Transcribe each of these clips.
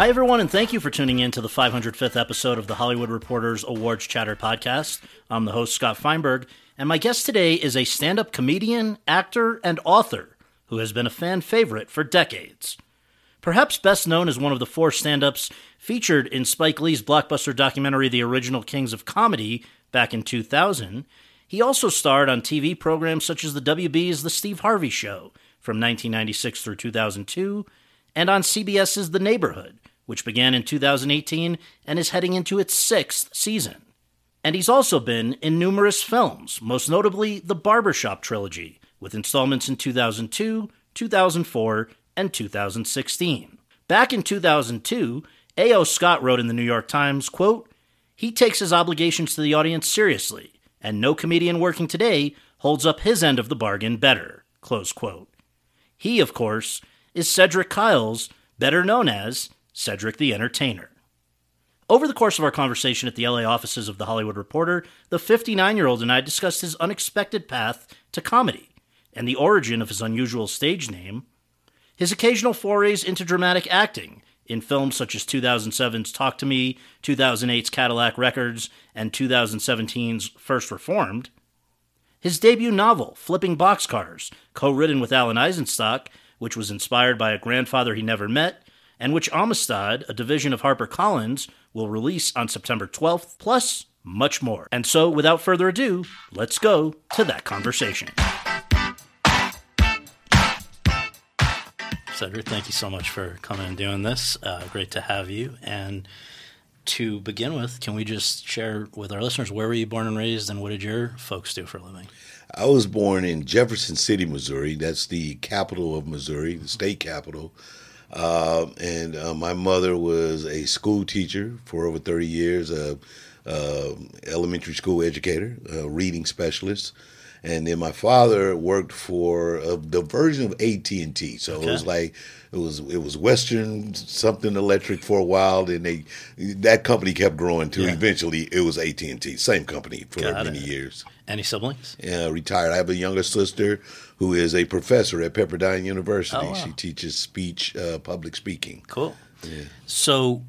Hi, everyone, and thank you for tuning in to the 505th episode of the Hollywood Reporters Awards Chatter podcast. I'm the host, Scott Feinberg, and my guest today is a stand up comedian, actor, and author who has been a fan favorite for decades. Perhaps best known as one of the four stand ups featured in Spike Lee's blockbuster documentary, The Original Kings of Comedy, back in 2000, he also starred on TV programs such as the WB's The Steve Harvey Show from 1996 through 2002, and on CBS's The Neighborhood which began in 2018 and is heading into its sixth season. And he's also been in numerous films, most notably the Barbershop trilogy, with installments in 2002, 2004, and 2016. Back in 2002, A.O. Scott wrote in the New York Times, quote, He takes his obligations to the audience seriously, and no comedian working today holds up his end of the bargain better. Close quote. He, of course, is Cedric Kyles, better known as Cedric the Entertainer. Over the course of our conversation at the LA offices of The Hollywood Reporter, the 59 year old and I discussed his unexpected path to comedy and the origin of his unusual stage name, his occasional forays into dramatic acting in films such as 2007's Talk to Me, 2008's Cadillac Records, and 2017's First Reformed, his debut novel, Flipping Boxcars, co written with Alan Eisenstock, which was inspired by a grandfather he never met and which Amistad, a division of HarperCollins, will release on September 12th, plus much more. And so, without further ado, let's go to that conversation. Cedric, thank you so much for coming and doing this. Uh, great to have you. And to begin with, can we just share with our listeners where were you born and raised, and what did your folks do for a living? I was born in Jefferson City, Missouri. That's the capital of Missouri, the state capital. Uh, and uh, my mother was a school teacher for over 30 years, a, a elementary school educator, a reading specialist. And then my father worked for uh, the version of AT and T, so okay. it was like it was it was Western something electric for a while. Then they that company kept growing too. Yeah. Eventually, it was AT and T, same company for Got many it. years. Any siblings? Yeah, retired. I have a younger sister who is a professor at Pepperdine University. Oh, wow. She teaches speech, uh, public speaking. Cool. Yeah. So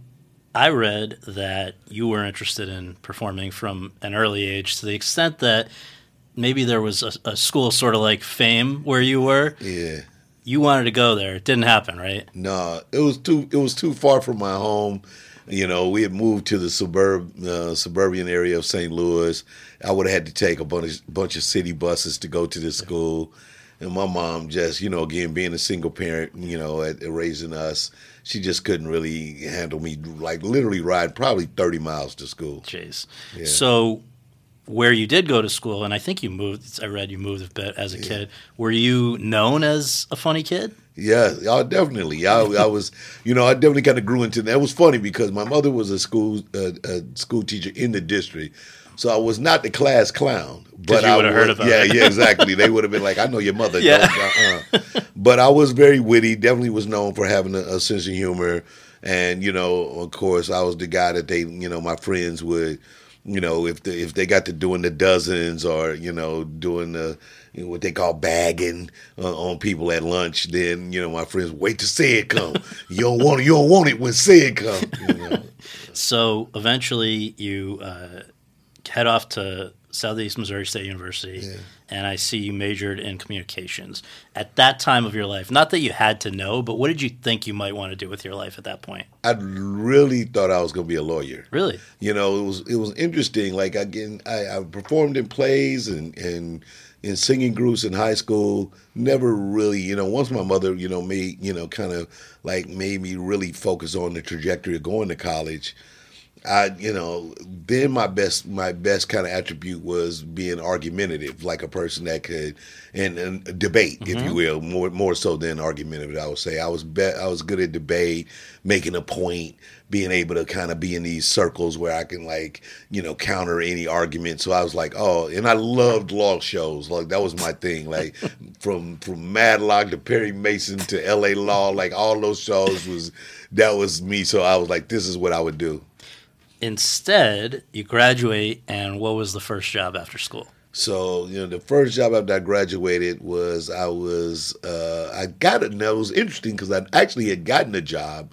I read that you were interested in performing from an early age to the extent that maybe there was a, a school sort of like fame where you were. Yeah. You wanted to go there. It didn't happen, right? No, it was too it was too far from my home. You know, we had moved to the suburb uh, suburban area of St. Louis. I would have had to take a bunch bunch of city buses to go to this school and my mom just you know again being a single parent you know at, at, raising us she just couldn't really handle me like literally ride probably 30 miles to school jeez yeah. so where you did go to school and i think you moved i read you moved a bit as a yeah. kid were you known as a funny kid yeah, I definitely. I, I was, you know, I definitely kind of grew into that. It was funny because my mother was a school uh, a school teacher in the district, so I was not the class clown, but I would have heard about yeah, yeah, exactly. They would have been like, "I know your mother." Yeah. Uh-uh. but I was very witty. Definitely was known for having a, a, sense of humor, and you know, of course, I was the guy that they, you know, my friends would, you know, if the, if they got to doing the dozens or you know doing the you know, what they call bagging uh, on people at lunch, then you know my friends wait to see it come. you don't want it, you don't want it when say it come. You know? so eventually you uh, head off to Southeast Missouri State University, and I see you majored in communications. At that time of your life, not that you had to know, but what did you think you might want to do with your life at that point? I really thought I was going to be a lawyer. Really? You know, it was it was interesting. Like again, I, I performed in plays and and in singing groups in high school. Never really, you know. Once my mother, you know, made you know kind of like made me really focus on the trajectory of going to college. I, you know, then my best my best kind of attribute was being argumentative, like a person that could and, and debate, if you mm-hmm. will, more more so than argumentative. I would say I was be, I was good at debate, making a point, being able to kind of be in these circles where I can like you know counter any argument. So I was like, oh, and I loved law shows, like that was my thing, like from from Matlock to Perry Mason to L.A. Law, like all those shows was that was me. So I was like, this is what I would do. Instead, you graduate, and what was the first job after school? So you know, the first job after I graduated was I was uh, I got it. That was interesting because I actually had gotten a job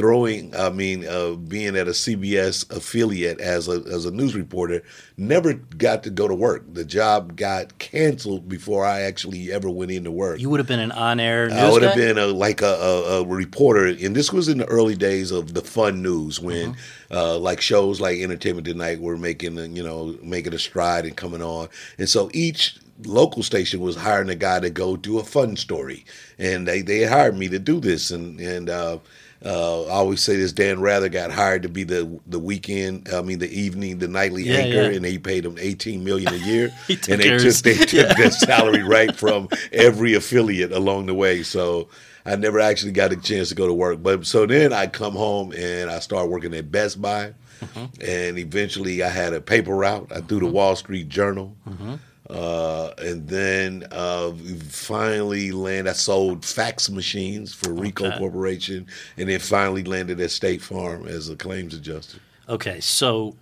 throwing. I mean, uh, being at a CBS affiliate as a as a news reporter. Never got to go to work. The job got canceled before I actually ever went into work. You would have been an on-air news I would have been a, like a, a, a reporter, and this was in the early days of the fun news when, uh, like shows like Entertainment Tonight were making, you know, making a stride and coming on, and so each local station was hiring a guy to go do a fun story, and they they hired me to do this, and and. Uh, uh, I always say this: Dan Rather got hired to be the the weekend, I mean the evening, the nightly Yeah, anchor, yeah. and he paid him eighteen million a year, He took and they took they took Yeah. their salary right from every affiliate along the way. So I never actually got a chance to go to work. But so then I come home and I start working at Best Buy, mm-hmm. and eventually I had a paper route. I do the mm-hmm. Wall Street Journal. Mm-hmm. Uh, and then uh, finally land. I sold fax machines for Ricoh Okay. Corporation, and then finally landed at State Farm as a claims adjuster. Okay, so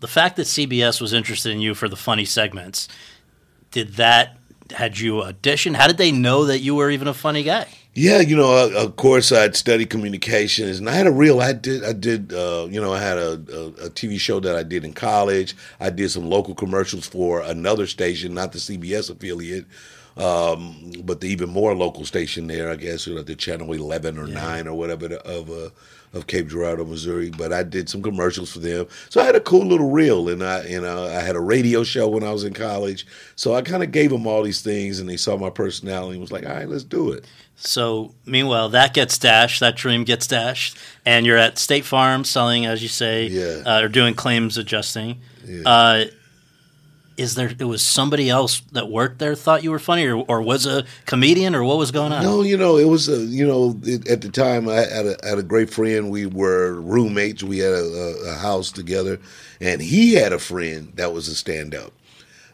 the fact that CBS was interested in you for the funny segments, did that had you audition? How did they know that you were even a funny guy? Yeah, you know, uh, of course, I'd studied communications, and I had a real. I did, I did. Uh, you know, I had a, a, a TV show that I did in college. I did some local commercials for another station, not the CBS affiliate, um, but the even more local station there. I guess you know, the Channel Eleven or Nine or whatever of uh, of Cape Girardeau, Missouri. But I did some commercials for them, so I had a cool little reel, and I, you know, I had a radio show when I was in college. So I kind of gave them all these things, and they saw my personality and was like, "All right, let's do it." So, meanwhile, that gets dashed, that dream gets dashed, and you're at State Farm selling, as you say, Yeah. uh, or doing claims adjusting. Uh, is there? It was somebody else that worked there thought you were funny, or, or was a comedian, or what was going on? No, you know, it was a, you know, it, at the time I had a, had a great friend. We were roommates. We had a, a, a house together, and he had a friend that was a stand up.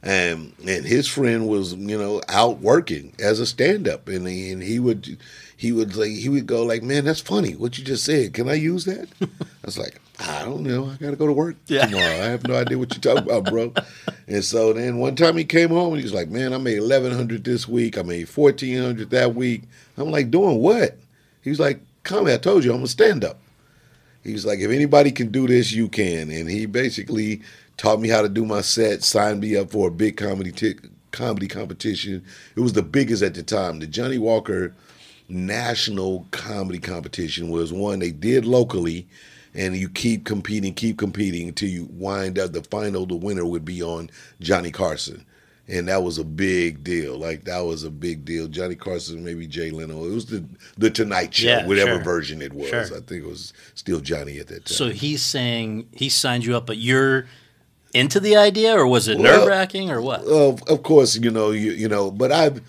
And, and his friend was, you know, out working as a stand up. And he, and he would, he would like, he would go like, man, that's funny. What you just said. Can I use that? I was like, I don't know. I got to go to work Yeah. tomorrow. I have no idea what you're talking about, bro. And so then one time he came home and he was like, man, I made 1100 this week. I made 1400 that week. I'm like, doing what? He was like, come I told you I'm a stand up. He was like, if anybody can do this, you can. And he basically taught me how to do my set, signed me up for a big comedy t- comedy competition. It was the biggest at the time. The Johnnie Walker National Comedy Competition was one they did locally, and you keep competing, keep competing until you wind up. The final, the winner would be on Johnny Carson. And that was a big deal. Like that was a big deal. Johnny Carson, maybe Jay Leno. It was the the Tonight Show, Yeah, whatever sure. version it was. Sure. I think it was still Johnny at that time. So he's saying he signed you up, but you're into the idea, or was it Well, nerve wracking, or what? of of course, you know, you you know, but I've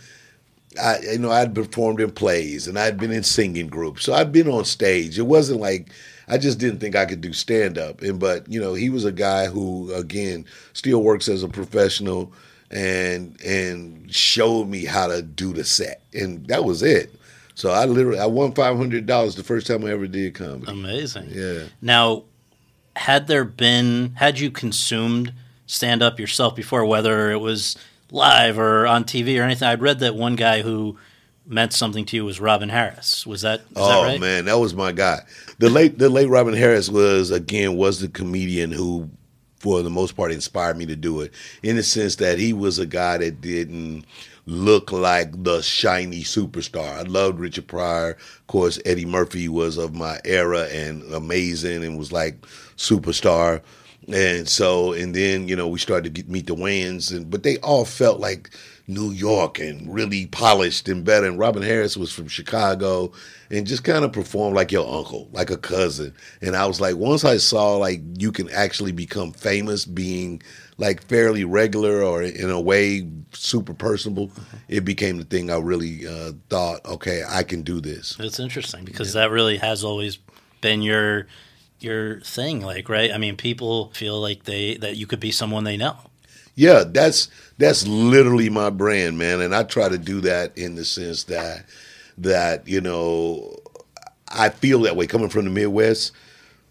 I you know, I'd performed in plays and I'd been in singing groups. So I'd been on stage. It wasn't like I just didn't think I could do stand up. And but, you know, he was a guy who again still works as a professional and and showed me how to do the set. And that was it. So I literally I won five hundred dollars the first time I ever did comedy. Amazing. Yeah. Now, had there been, had you consumed stand up yourself before, whether it was live or on TV or anything? I'd read that one guy who meant something to you was Robin Harris. Was that, Oh that right? man, that was my guy. The late the late Robin Harris was again was the comedian who for the most part, inspired me to do it in the sense that he was a guy that didn't look like the shiny superstar. I loved Richard Pryor. Of course, Eddie Murphy was of my era and amazing and was like superstar. And so, and then, you know, we started to get, meet the Wayans, and but they all felt like New York and really polished and better. And Robin Harris was from Chicago and just kind of performed like your uncle, like a cousin. And I was like, once I saw like you can actually become famous being like fairly regular or in a way super personable, it became the thing I really uh, thought, okay, I can do this. It's interesting because yeah. that really has always been your your thing like right? I mean people feel like they that you could be someone they know. Yeah that's that's literally my brand man. And i try to do that in the sense that that you know i feel that way. Coming from the midwest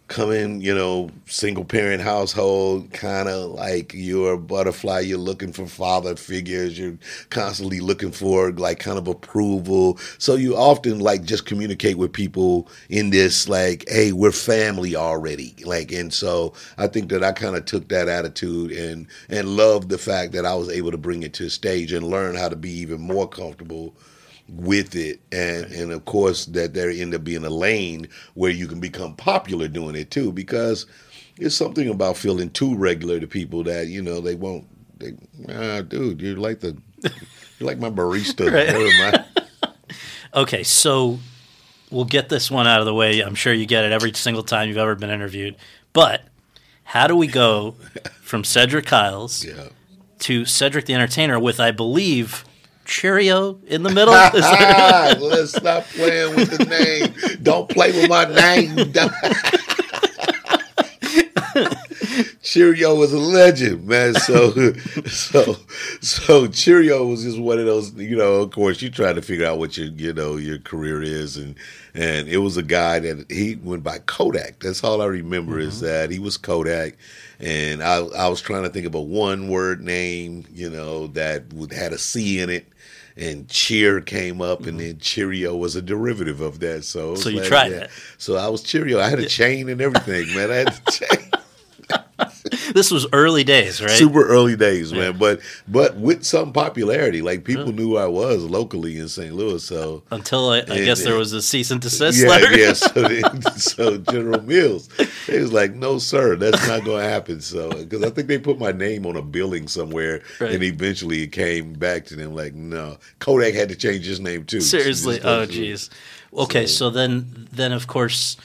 coming, you know, single parent household, kind of like you're a butterfly, you're looking for father figures, you're constantly looking for like kind of approval. So you often like just communicate with people in this like, hey, we're family already. Like, and so I think that I kind of took that attitude and and loved the fact that I was able to bring it to stage and learn how to be even more comfortable with it. And and of course that there end up being a lane where you can become popular doing it too because it's something about feeling too regular to people that you know they won't they ah, dude you're like the you're like my barista. Okay so we'll get this one out of the way. I'm sure you get it every single time you've ever been interviewed. But how do we go from cedric kyles yeah. to cedric the entertainer with i believe Cheerio in the middle? Let's stop playing with the name. Don't play with my name. Cheerio was a legend, man. So, so, so Cheerio was just one of those. You know, of course, you try to figure out what your, you know, your career is, and and it was a guy that he went by Kodak. That's all I remember mm-hmm. is that he was Kodak, and I I was trying to think of a one word name, you know, that would had a C in it and cheer came up, mm-hmm. and then Cheerio was a derivative of that. So, so you tried yeah. So I was Cheerio. I had a chain and everything, man. I had a chain. this was early days, right? Super early days, man. Yeah. But but with some popularity, like people knew who I was locally in St. Louis. So until I, I and, guess there was a cease and desist yeah, letter. yeah. So, they, so General Mills, he was like, "No, sir, that's not going to happen." So because I think they put my name on a billing somewhere, right. and eventually it came back to them like, "No." Kodak had to change his name too. Seriously, oh jeez. Okay, so. so then then of course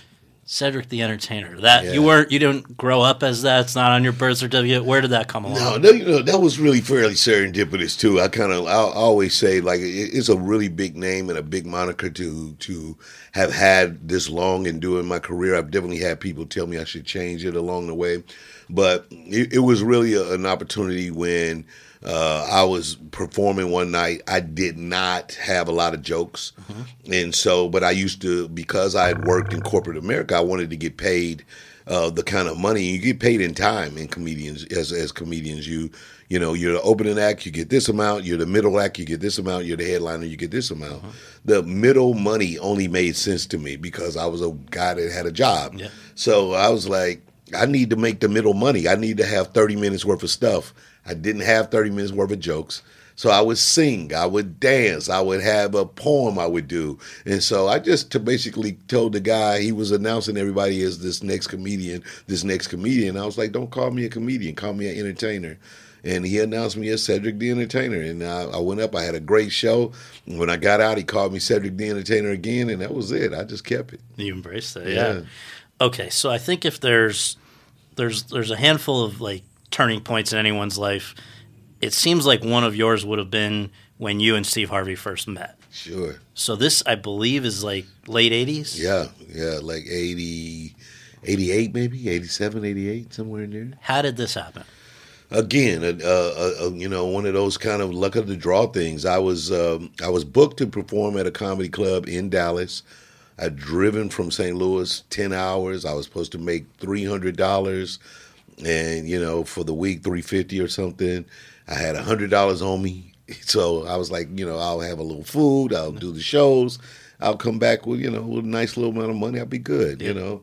Cedric the Entertainer. That yeah. you weren't, you didn't grow up as that. It's not on your birth certificate. Where did that come along? No, no, you know that was really fairly serendipitous too. I kind of, I always say like it's a really big name and a big moniker to to have had this long and doing my career. I've definitely had people tell me I should change it along the way, but it, it was really a, an opportunity when uh, I was performing one night. I did not have a lot of jokes, mm-hmm. and so, but I used to because I had worked in corporate America. I wanted to get paid uh, the kind of money you get paid in time in comedians as as comedians. You you know you're the opening act, you get this amount. You're the middle act, you get this amount. You're the headliner, you get this amount. Mm-hmm. The middle money only made sense to me because I was a guy that had a job. Yeah. So I was like, I need to make the middle money. I need to have 30 minutes worth of stuff I didn't have 30 minutes worth of jokes. So I would sing, I would dance, I would have a poem I would do. And so I just to basically told the guy he was announcing everybody as this next comedian, this next comedian. I was like, don't call me a comedian, call me an entertainer. And he announced me as Cedric the Entertainer. And I, I went up, I had a great show. when I got out, he called me Cedric the Entertainer again, and that was it. I just kept it. You embraced it, yeah. yeah. Okay, so I think if there's there's there's a handful of like turning points in anyone's life. It seems like one of yours would have been when you and Steve Harvey first met. Sure. So this, I believe, is like late 80s? Yeah, yeah, like 80, 88 maybe, 87, 88, somewhere in there. How did this happen? Again, uh, uh, uh, you know, one of those kind of luck of the draw things. I was um, I was booked to perform at a comedy club in Dallas. I'd driven from St. Louis ten hours. I was supposed to make three hundred dollars and you know for the week 350 or something i had a $100 on me so i was like you know i'll have a little food i'll do the shows i'll come back with you know with a nice little amount of money i'll be good yeah. you know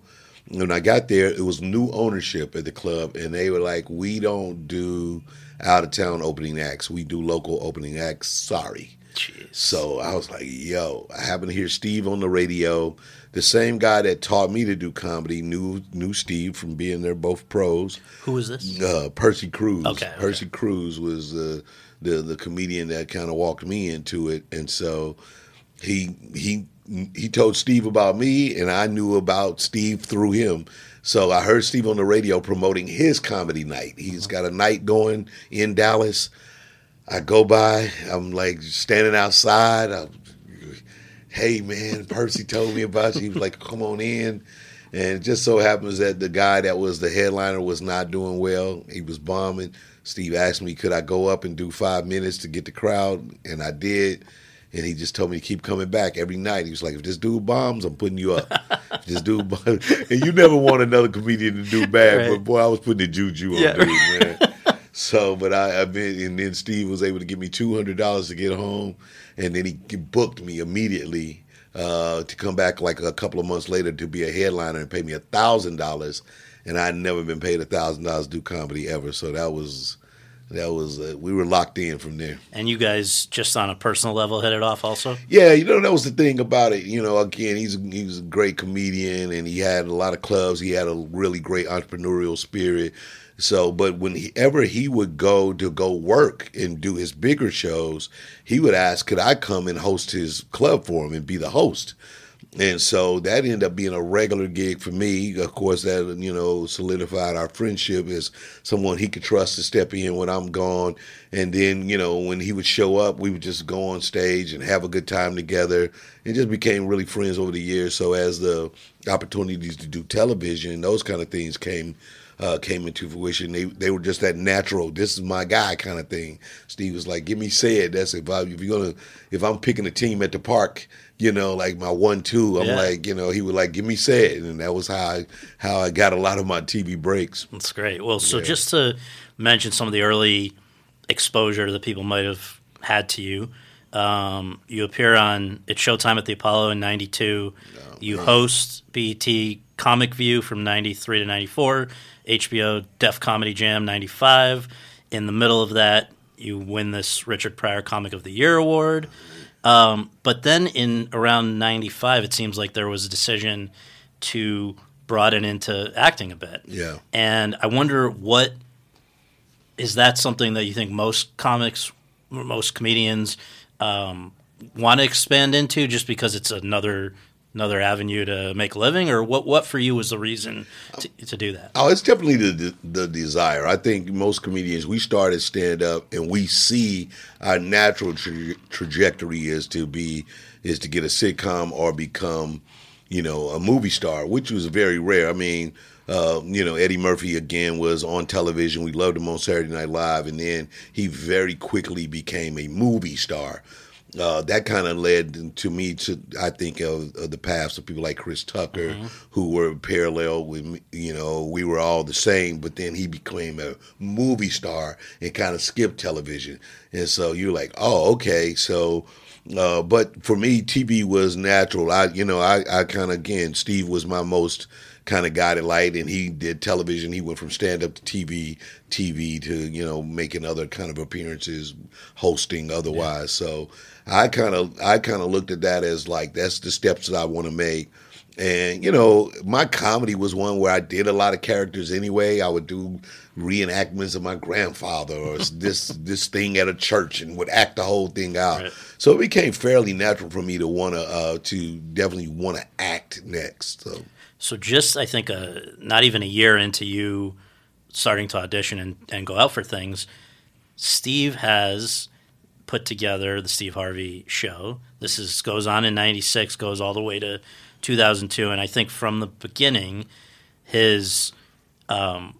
when I got there, it was new ownership at the club, and they were like, "We don't do out of town opening acts. We do local opening acts. Sorry." Jeez. So I was like, "Yo!" I happened to hear Steve on the radio. The same guy that taught me to do comedy knew knew Steve from being there, both pros. Who was this? Uh, Percy Cruz. Okay, okay. Percy Cruz was uh, the the comedian that kind of walked me into it, and so he he he told Steve about me, and I knew about Steve through him. So I heard Steve on the radio promoting his comedy night. He's got a night going in Dallas. I go by, I'm like standing outside. I'm, hey man, Percy told me about you. He was like, come on in. And it just so happens that the guy that was the headliner was not doing well. He was bombing. Steve asked me, could I go up and do five minutes to get the crowd? And I did. And he just told me to keep coming back every night. He was like, if this dude bombs, I'm putting you up. if this dude bombs. And you never want another comedian to do bad, Right. but boy, I was putting the juju on Yeah. dude, man. So, but I, I've been, and then Steve was able to give me two hundred dollars to get home, and then he booked me immediately uh, to come back like a couple of months later to be a headliner and pay me a thousand dollars, and I'd never been paid a thousand dollars to do comedy ever. So that was, that was, uh, we were locked in from there. And you guys just on a personal level hit it off also? Yeah, you know that was the thing about it. You know, again, he's he was a great comedian, and he had a lot of clubs. He had a really great entrepreneurial spirit. So, but whenever he would go to go work and do his bigger shows, he would ask, "Could I come and host his club for him and be the host?" And so that ended up being a regular gig for me. Of course, that you know solidified our friendship as someone he could trust to step in when I'm gone. And then you know when he would show up, we would just go on stage and have a good time together. And just became really friends over the years. So as the opportunities to do television, and those kind of things came uh, came into fruition. They they were just that natural. This is my guy kind of thing. Steve was like, "Give me Ced." That's if I if you're gonna if I'm picking a team at the park, you know, like my one two. I'm Yeah. like, you know, he would like, "Give me Ced," and that was how I how I got a lot of my TV breaks. That's great. Well, so just to mention some of the early exposure that people might have had to you, um, you appear on It's Showtime at the Apollo in '92. you host BET Comic View from '93 to '94, HBO Def Comedy Jam '95. In the middle of that, you win this Richard Pryor Comic of the Year award. Um, but then in around '95, it seems like there was a decision to broaden into acting a bit. Yeah. And I wonder what is that something that you think most comics, most comedians um, want to expand into just because it's another another avenue to make a living, or what? What for you was the reason to, to do that? Oh, it's definitely the the desire. I think most comedians we started stand up and we see our natural tra- trajectory is to be is to get a sitcom or become, you know, a movie star, which was very rare. I mean, uh, you know, Eddie Murphy again was on television. We loved him on Saturday Night Live, and then he very quickly became a movie star. Uh, that kind of led to me to I think of, of the paths of people like Chris Tucker, who were parallel with me. You know, we were all the same, but then he became a movie star and kind of skipped television. And so you're like, oh, okay, so. Uh, but for me, TV was natural. I, you know, I, I kind of again, Steve was my most kind of guided light, and he did television. He went from stand up to TV, TV to you know making other kind of appearances, hosting otherwise. So I kind of I kind of looked at that as like that's the steps that I want to make. And you know, my comedy was one where I did a lot of characters anyway. I would do reenactments of my grandfather or this this thing at a church and would act the whole thing out. Right. So it became fairly natural for me to want to uh, to definitely want to act next. So So just I think uh, not even a year into you starting to audition and, and go out for things, Steve has put together the Steve Harvey show. This is goes on in '96, goes all the way to 2002, and I think from the beginning, his um,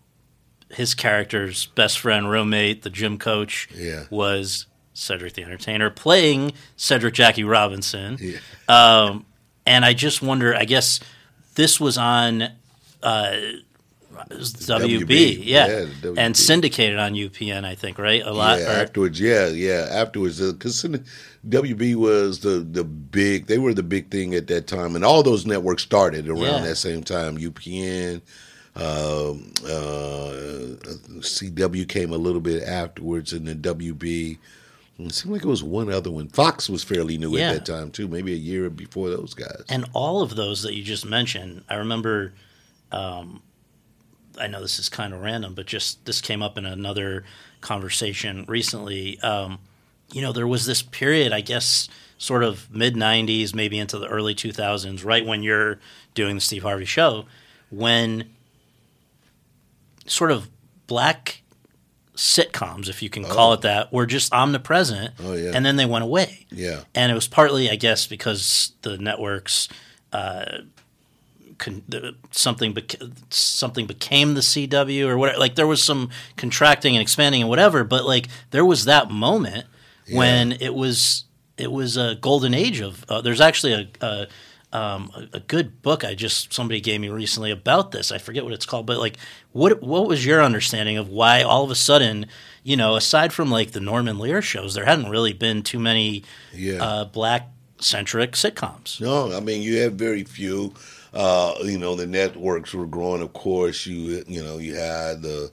his character's best friend, roommate, the gym coach, Yeah. was Cedric the Entertainer, playing Cedric Jackie Robinson. Yeah. Um, and I just wonder, I guess this was on, uh, WB, WB. Yeah. yeah WB. and syndicated on UPN, I think, right? A lot. Yeah, or, afterwards, yeah, yeah. Afterwards, because uh, WB was the the big. They were the big thing at that time, and all those networks started around yeah. that same time. UPN, uh, uh, CW came a little bit afterwards, and then WB. It seemed like it was one other one. Fox was fairly new yeah. at that time too, maybe a year before those guys. And all of those that you just mentioned, I remember. Um, I know this is kind of random, but just this came up in another conversation recently. Um, you know, there was this period, I guess, sort of mid '90s, maybe into the early 2000s, right when you're doing the Steve Harvey show, when sort of black sitcoms, if you can call oh. it that, were just omnipresent. Oh, yeah. And then they went away. Yeah. And it was partly, I guess, because the networks. Uh, con- something beca- something became the CW or whatever. Like there was some contracting and expanding and whatever, but like there was that moment yeah. when it was it was a golden age of. Uh, there's actually a, a um, a, a, good book I just somebody gave me recently about this. I forget what it's called, but like, what what was your understanding of why all of a sudden, you know, aside from like the Norman Lear shows, there hadn't really been too many yeah. uh, black centric sitcoms. No, I mean you had very few. Uh, you know, the networks were growing. Of course, you you know you had the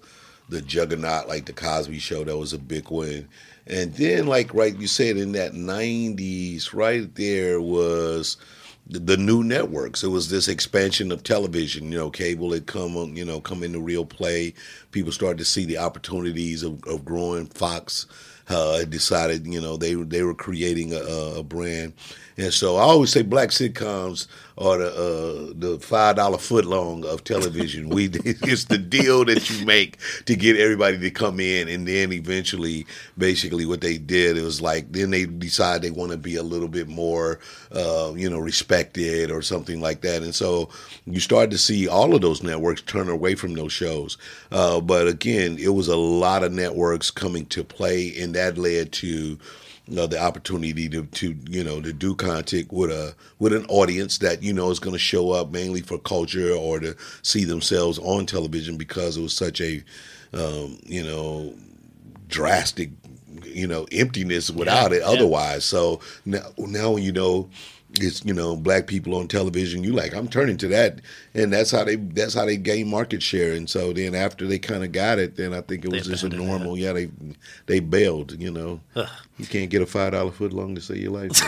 the juggernaut like the Cosby Show that was a big one. And then, like right, you said in that '90s, right there was the new networks. It was this expansion of television. You know, cable had come, you know, come into real play. People started to see the opportunities of, of growing. Fox uh, decided, you know, they they were creating a, a brand, and so I always say black sitcoms are the uh, the five dollar foot long of television. we it's the deal that you make to get everybody to come in, and then eventually, basically, what they did it was like then they decide they want to be a little bit more, uh, you know, respected or something like that, and so you start to see all of those networks turn away from those shows. Uh, but again, it was a lot of networks coming to play, and that led to you know, the opportunity to, to you know to do content with a with an audience that you know is going to show up mainly for culture or to see themselves on television because it was such a um, you know drastic you know emptiness without yeah, it otherwise. Yeah. So now now you know it's you know black people on television you like i'm turning to that. And that's how they that's how they gain market share. And so then after they kind of got it then i think it was just a normal yeah they they bailed you know. Ugh. you can't get a five dollar foot long to save your life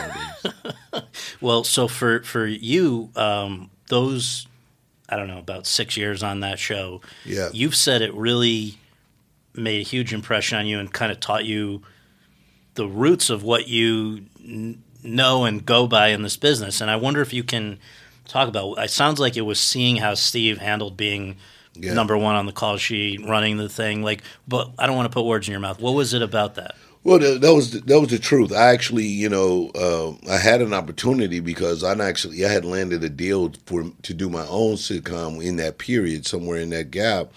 well so for for you um, those i don't know about six years on that show yeah. you've said it really made a huge impression on you and kind of taught you the roots of what you know and go by in this business. And I wonder if you can talk about. It sounds like it was seeing how Steve handled being yeah. number one on the call sheet, running the thing. Like, but I don't want to put words in your mouth. What was it about that? Well, that was that was the truth. I actually, you know, uh, I had an opportunity because I actually I had landed a deal for to do my own sitcom in that period, somewhere in that gap,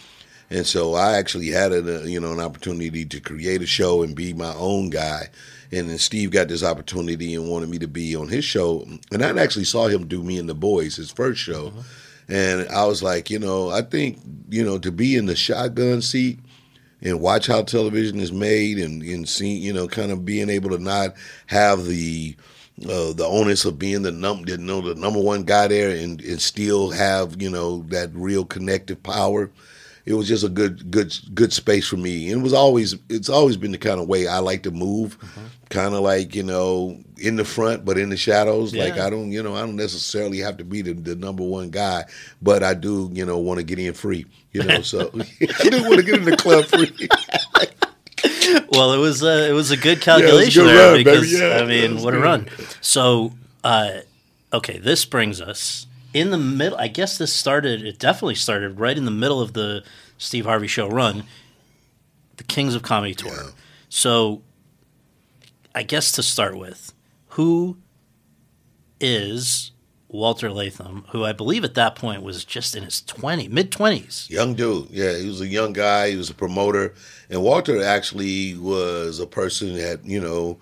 and so I actually had a you know an opportunity to create a show and be my own guy and then Steve got this opportunity and wanted me to be on his show. And I actually saw him do Me and the Boys, his first show. Uh-huh. And I was like, you know, I think, you know, to be in the shotgun seat and watch how television is made and, and see, you know, kind of being able to not have the uh, the onus of being the num you know the number one guy there and, and still have, you know, that real connective power it was just a good good good space for me. And it was always it's always been the kind of way I like to move, mm-hmm. kind of like you know in the front but in the shadows. Yeah. Like I don't you know I don't necessarily have to be the, the number one guy, but I do you know want to get in free. You know, so I do want to get in the club free. well, it was a, it was a good calculation yeah, a good there run, because yeah, I mean, what a run. So, uh, okay, this brings us in the middle, I guess this started. It definitely started right in the middle of the Steve Harvey Show run, the Kings of Comedy tour. Yeah. So, I guess to start with, who is Walter Latham, who I believe at that point was just in his 20, mid 20s. Young dude. Yeah, he was a young guy. He was a promoter. And Walter actually was a person that, you know,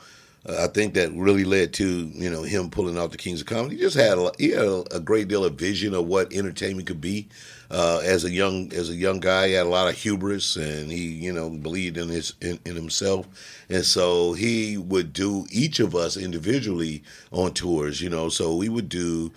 uh, I think that really led to you know him pulling out the Kings of Comedy. He just had a, he had a, a great deal of vision of what entertainment could be. Uh, as a young as a young guy, he had a lot of hubris, and he you know believed in his in, in himself, and so he would do each of us individually on tours. You know, so we would do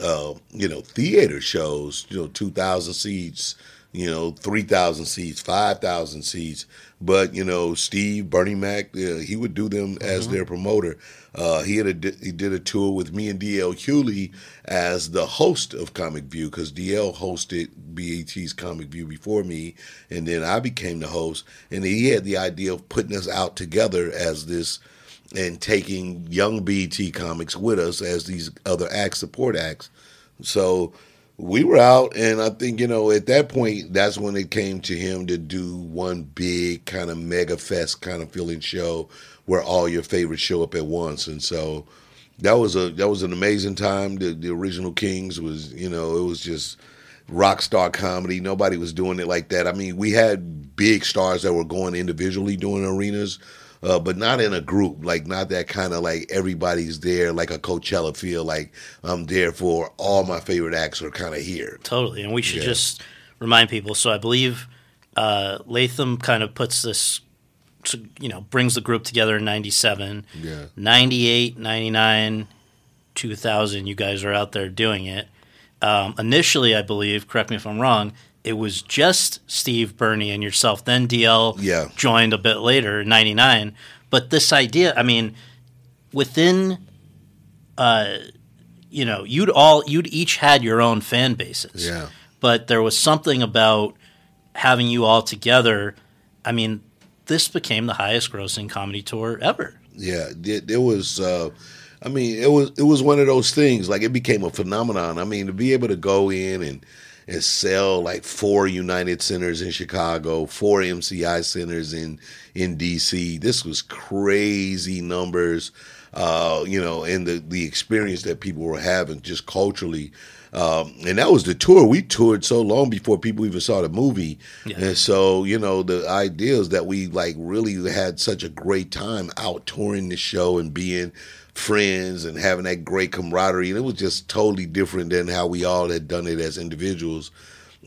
uh, you know theater shows, you know, two thousand seats you know, 3,000 seats, 5,000 seats. But, you know, Steve, Bernie Mac, uh, he would do them mm-hmm. as their promoter. Uh, he had a, he did a tour with me and DL Hughley as the host of Comic View because DL hosted BET's Comic View before me, and then I became the host. And he had the idea of putting us out together as this and taking young BET comics with us as these other acts, support acts. So we were out, and I think you know at that point that's when it came to him to do one big kind of mega fest kind of feeling show where all your favorites show up at once, and so that was a that was an amazing time. The, the original Kings was you know it was just rock star comedy. Nobody was doing it like that. I mean, we had big stars that were going individually doing arenas uh, but not in a group. Like not that kind of like everybody's there, like a Coachella feel. Like I'm there for all my favorite acts are kind of here. Totally, and we should yeah. just remind people. So I believe uh, Latham kind of puts this. you know, brings the group together in 97. Yeah. 98, 99, 2000, you guys are out there doing it. Um, initially, I believe, correct me if I'm wrong, it was just Steve, Bernie, and yourself. Then DL yeah. joined a bit later, '99. But this idea, I mean, within, uh, you know, you'd all you'd each had your own fan bases. Yeah. But there was something about having you all together. I mean, this became the highest grossing comedy tour ever. Yeah, it, it was. Uh, I mean, it was it was one of those things. Like it became a phenomenon. I mean, to be able to go in and and sell like four United centers in Chicago, four MCI centers in in DC. This was crazy numbers, uh, you know, and the the experience that people were having just culturally. Um, and that was the tour. We toured so long before people even saw the movie, yeah. and so you know the idea is that we like really had such a great time out touring the show and being friends and having that great camaraderie. And it was just totally different than how we all had done it as individuals.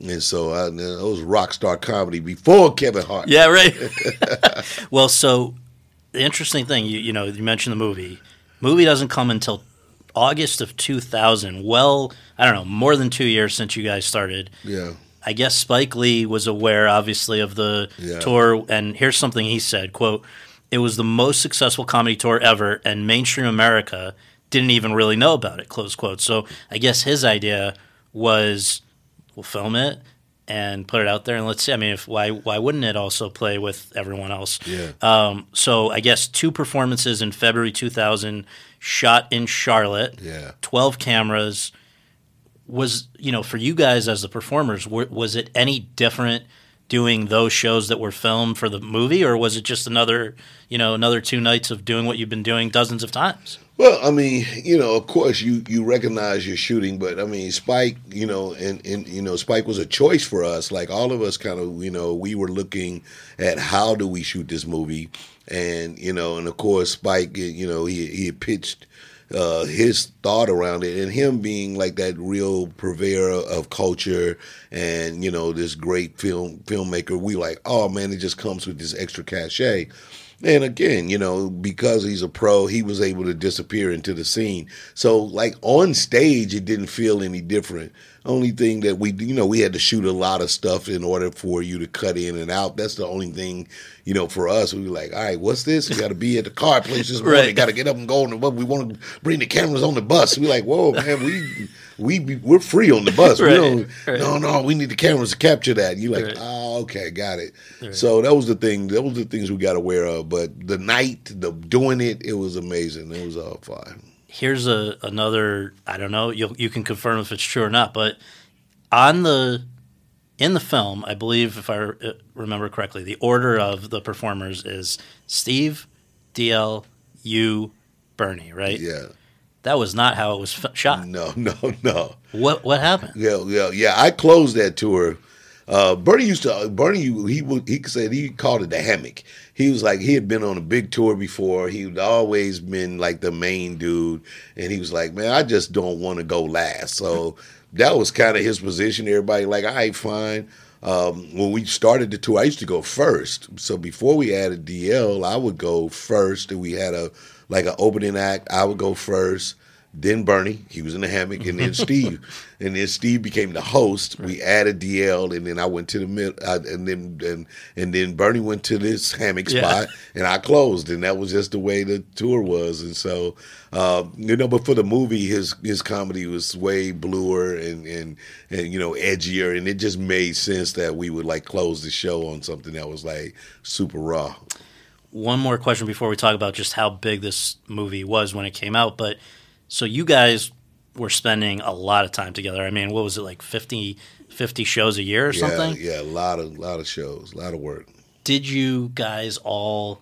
And so I, it was rock star comedy before Kevin Hart. Yeah, right. well, so the interesting thing, you, you know, you mentioned the movie. Movie doesn't come until August of 2000. Well, I don't know, more than two years since you guys started. Yeah. I guess Spike Lee was aware, obviously, of the yeah. tour. And here's something he said, quote, it was the most successful comedy tour ever, and mainstream America didn't even really know about it. Close quote. So I guess his idea was we'll film it and put it out there, and let's see. I mean, if why why wouldn't it also play with everyone else? Yeah. Um, so I guess two performances in February 2000, shot in Charlotte. Yeah. Twelve cameras. Was you know for you guys as the performers, was it any different? Doing those shows that were filmed for the movie, or was it just another, you know, another two nights of doing what you've been doing dozens of times? Well, I mean, you know, of course, you you recognize your shooting, but I mean, Spike, you know, and and you know, Spike was a choice for us. Like all of us, kind of, you know, we were looking at how do we shoot this movie, and you know, and of course, Spike, you know, he he pitched uh, his thought around it and him being like that real purveyor of culture and you know this great film filmmaker we like oh man it just comes with this extra cachet. And again you know because he's a pro he was able to disappear into the scene. So like on stage it didn't feel any different only thing that we, you know, we had to shoot a lot of stuff in order for you to cut in and out. That's the only thing, you know, for us. We were like, all right, what's this? We got to be at the car place this morning. right. Got to get up and go on the bus. We want to bring the cameras on the bus. We like, whoa, man, we we we're free on the bus. right. We don't. Right. No, no, we need the cameras to capture that. You're like, right. oh, okay, got it. So that was the thing. That was the things we got aware of. But the night, the doing it, it was amazing. It was uh, all fine here's a another I don't know you you can confirm if it's true or not, but on the in the film, I believe if I remember correctly, the order of the performers is Steve, DL, you, Bernie, right? Yeah. That was not how it was f- shot. No, no, no. What what happened? Yeah, yeah, yeah. I closed that tour Uh, Bernie used to Bernie he he said he called it the hammock. He was like he had been on a big tour before. He'd always been like the main dude, and he was like, man, I just don't want to go last. So that was kind of his position. Everybody like, all right, fine. Um, when we started the tour, I used to go first. So before we added DL, I would go first, and we had a like an opening act. I would go first then Bernie, he was in the hammock, and then Steve, and then Steve became the host. Right. We added DL, and then I went to the mid, uh, and then and and then Bernie went to this hammock yeah. spot, and I closed, and that was just the way the tour was. And so, uh, you know, but for the movie, his his comedy was way bluer and and and you know edgier, and it just made sense that we would like close the show on something that was like super raw. One more question before we talk about just how big this movie was when it came out, but so you guys were spending a lot of time together. I mean, what was it like 50, 50 shows a year or yeah, something? Yeah, a lot of lot of shows, a lot of work. Did you guys all?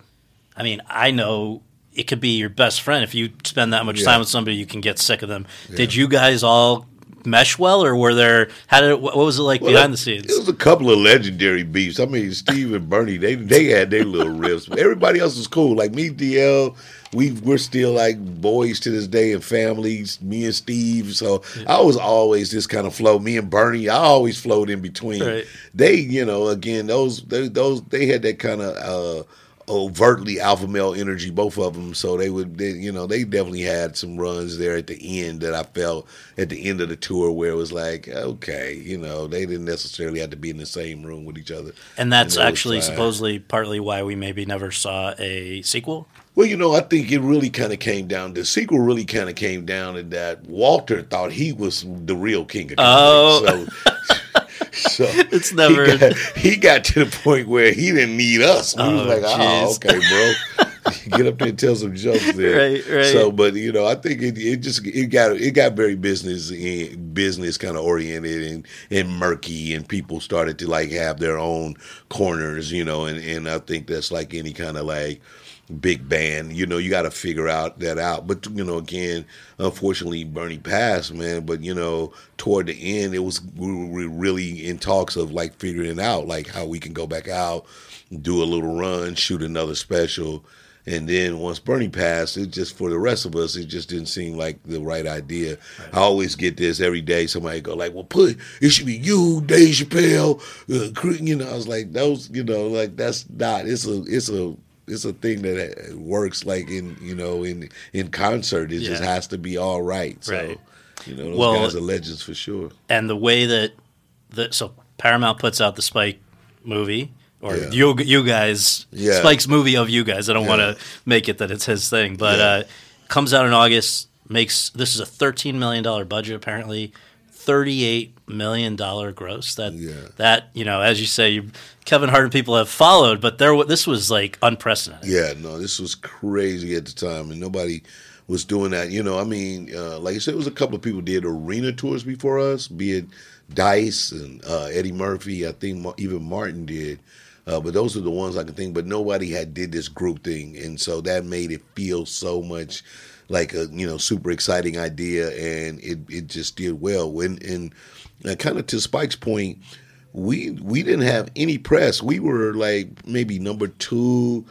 I mean, I know it could be your best friend if you spend that much yeah. time with somebody, you can get sick of them. Yeah. Did you guys all mesh well, or were there? How did it, what was it like well, behind the scenes? It was a couple of legendary beefs. I mean, Steve and Bernie, they they had their little riffs. Everybody else was cool. Like me, DL, we we're still like boys to this day and families. Me and Steve. So yeah. I was always this kind of flow. Me and Bernie, I always flowed in between. Right. They, you know, again, those they, those they had that kind of. uh overtly alpha male energy, both of them. So they would, they, you know, they definitely had some runs there at the end that I felt at the end of the tour where it was like, okay, you know, they didn't necessarily have to be in the same room with each other. And that's and actually supposedly partly why we maybe never saw a sequel. Well, you know, I think it really kind of came down. The sequel really kind of came down in that Walter thought he was the real king of comedy. Oh. So, so it's never. He got, he got, to the point where he didn't need us. We oh, was like, oh, okay, bro. Get up there and tell some jokes there. Right, right. So, but you know, I think it, it just it got it got very business eh, business kind of oriented and and murky, and people started to like have their own corners, you know, and and I think that's like any kind of like big band. You know, you got to figure out that out. But you know, again, unfortunately, Bernie passed, man. But you know, toward the end, it was we were really in talks of like figuring it out like how we can go back out, do a little run, shoot another special. And then once Bernie passed, it just for the rest of us, it just didn't seem like the right idea. Right. I always get this every day. Somebody go like, "Well, put it should be you, Dave Chappelle." Uh, you know, I was like, "Those, you know, like that's not. It's a, it's a it's a thing that works like in you know in in concert. It yeah. just has to be all right. So right. you know those well, guys are legends for sure. And the way that the so Paramount puts out the Spike movie. Or yeah. you, you guys, yeah. Spike's movie of you guys. I don't want to make it that it's his thing, but uh, comes out in August. Makes this is a thirteen million dollar budget apparently thirty-eight million dollar gross. That yeah. that you know, as you say, you, Kevin Hart and people have followed, but there this was like unprecedented. Yeah, no, this was crazy at the time, and nobody was doing that. You know, I mean, uh, like I said, it was a couple of people did arena tours before us, be it Dice and uh, Eddie Murphy. I think even Martin did. Uh, but those are the ones I can think. But nobody had did this group thing, and so that made it feel so much like a you know super exciting idea, and it it just did well. When and, and kind of to Spike's point, we we didn't have any press. We were like maybe number two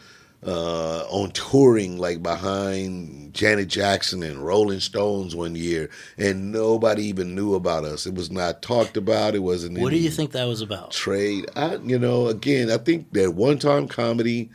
uh, on touring, like behind Janet Jackson and Rolling Stones one year, and nobody even knew about us. It was not talked about. It wasn't. What do you think that was about? Trade. I, you know, again, I think that one time comedy,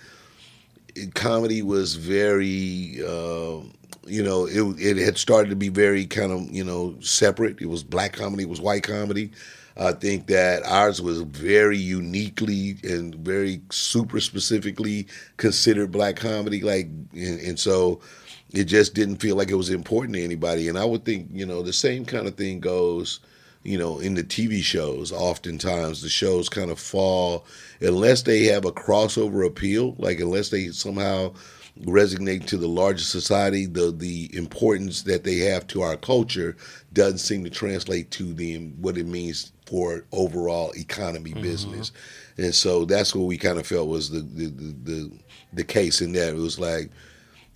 comedy was very. Uh, you know, it it had started to be very kind of you know separate. It was black comedy, it was white comedy. I think that ours was very uniquely and very super specifically considered black comedy. Like, and, and so it just didn't feel like it was important to anybody. And I would think, you know, the same kind of thing goes, you know, in the TV shows. Oftentimes, the shows kind of fall unless they have a crossover appeal, like unless they somehow resonate to the larger society, the the importance that they have to our culture doesn't seem to translate to them what it means for overall economy mm-hmm. business. And so that's what we kind of felt was the the the, the, the case in that. It was like,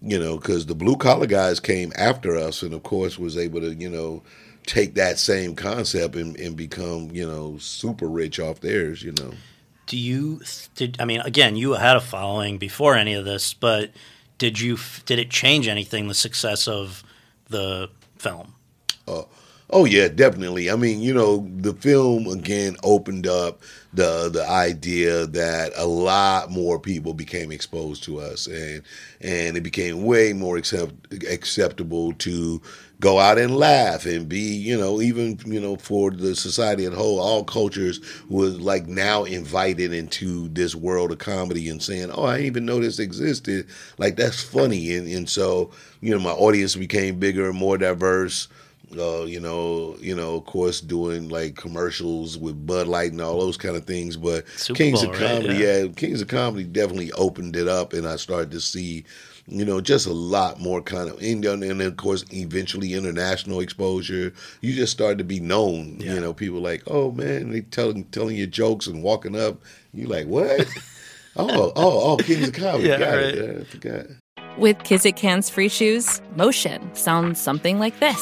you know, because the blue collar guys came after us, and of course was able to, you know, take that same concept and, and become you know super rich off theirs. You know. Do you did I mean again you had a following before any of this, but did you did it change anything the success of the film? Uh, oh yeah, definitely. I mean, you know, the film again opened up the the idea that a lot more people became exposed to us, and and it became way more accept, acceptable to go out and laugh and be, you know, even you know for the society at whole, all cultures was like now invited into this world of comedy and saying, "Oh, I didn't even know this existed." Like that's funny, and and so you know my audience became bigger and more diverse uh, you know, you know, of course, doing like commercials with Bud Light and all those kind of things. But Super Kings Bowl, of right? Comedy, Yeah. yeah. Kings of Comedy definitely opened it up, and I started to see, you know, just a lot more kind of, and, then- and then of course, eventually international exposure. You just start to be known. Yeah. You know, people like, oh man, they telling telling you jokes and walking up. You like what? Oh, oh, oh, oh, Kings of Comedy. Yeah, Got right. it. I forgot. With Kizik hands free shoes, motion sounds something like this.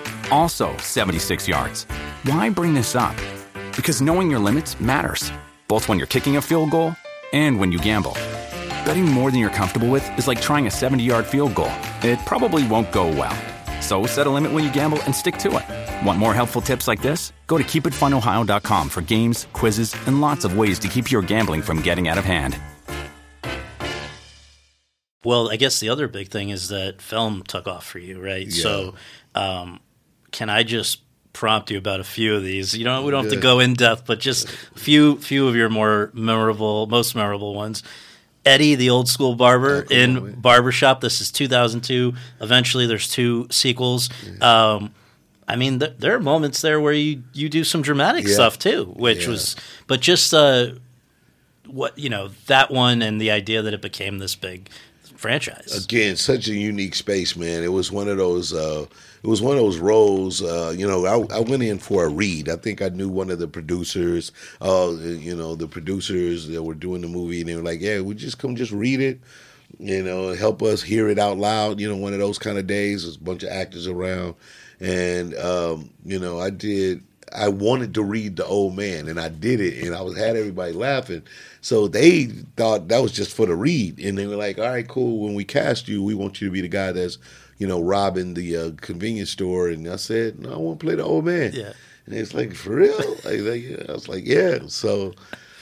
Also 76 yards. Why bring this up? Because knowing your limits matters, both when you're kicking a field goal and when you gamble. Betting more than you're comfortable with is like trying a 70 yard field goal. It probably won't go well. So set a limit when you gamble and stick to it. Want more helpful tips like this? Go to keepitfunohio.com for games, quizzes, and lots of ways to keep your gambling from getting out of hand. Well, I guess the other big thing is that film took off for you, right? Yeah. So, um, can I just prompt you about a few of these? You know, we don't have to go in depth, but just a few few of your more memorable, most memorable ones. Eddie, the old school barber Oh, come in. Barbershop. This is 2002. Eventually, there's two sequels. Um, I mean, th- there are moments there where you, you do some dramatic Yeah. stuff too, which Yeah. was, but just uh, what you know that one and the idea that it became this big franchise. again such a unique space man it was one of those uh it was one of those roles uh you know I, I went in for a read i think i knew one of the producers uh you know the producers that were doing the movie and they were like yeah we just come just read it you know help us hear it out loud you know one of those kind of days there's a bunch of actors around and um you know i did I wanted to read the old man, and I did it, and I was had everybody laughing. So they thought that was just for the read, and they were like, "All right, cool. When we cast you, we want you to be the guy that's, you know, robbing the uh, convenience store." And I said, "No, I want to play the old man." Yeah. And it's like, "For real?" like, like, yeah. I was like, "Yeah." So,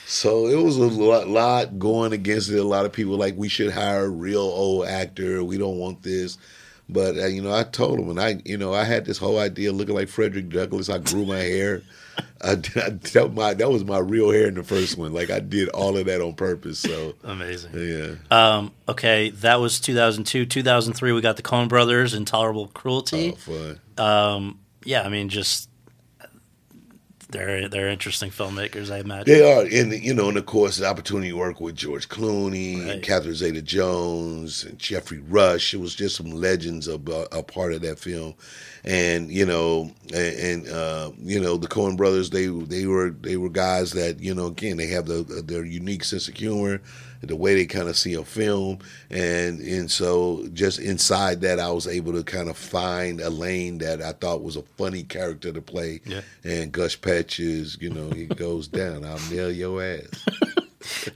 so it was a lot, lot going against it. A lot of people like we should hire a real old actor. We don't want this. But uh, you know, I told him, and I, you know, I had this whole idea looking like Frederick Douglass. I grew my hair. I, I that, my, that was my real hair in the first one. Like I did all of that on purpose. So Amazing. yeah, Um, okay, that was 2002. 2003, we got the Coen Brothers, Intolerable Cruelty. oh, fun. Um, yeah, I mean, just they're they're interesting filmmakers, I imagine. They are, and you know, and of course, the opportunity to work with George Clooney, Right. and Catherine Zeta-Jones, and Geoffrey Rush. It was just some legends a, a part of that film, and you know, and, and uh, you know, the Coen Brothers. They they were they were guys that you know, again, they have the their unique sense of humor, the way they kind of see a film, and and so just inside that, I was able to kind of find a lane that I thought was a funny character to play. Yeah. And Gus Patches, you know, he goes down. I'll nail your ass.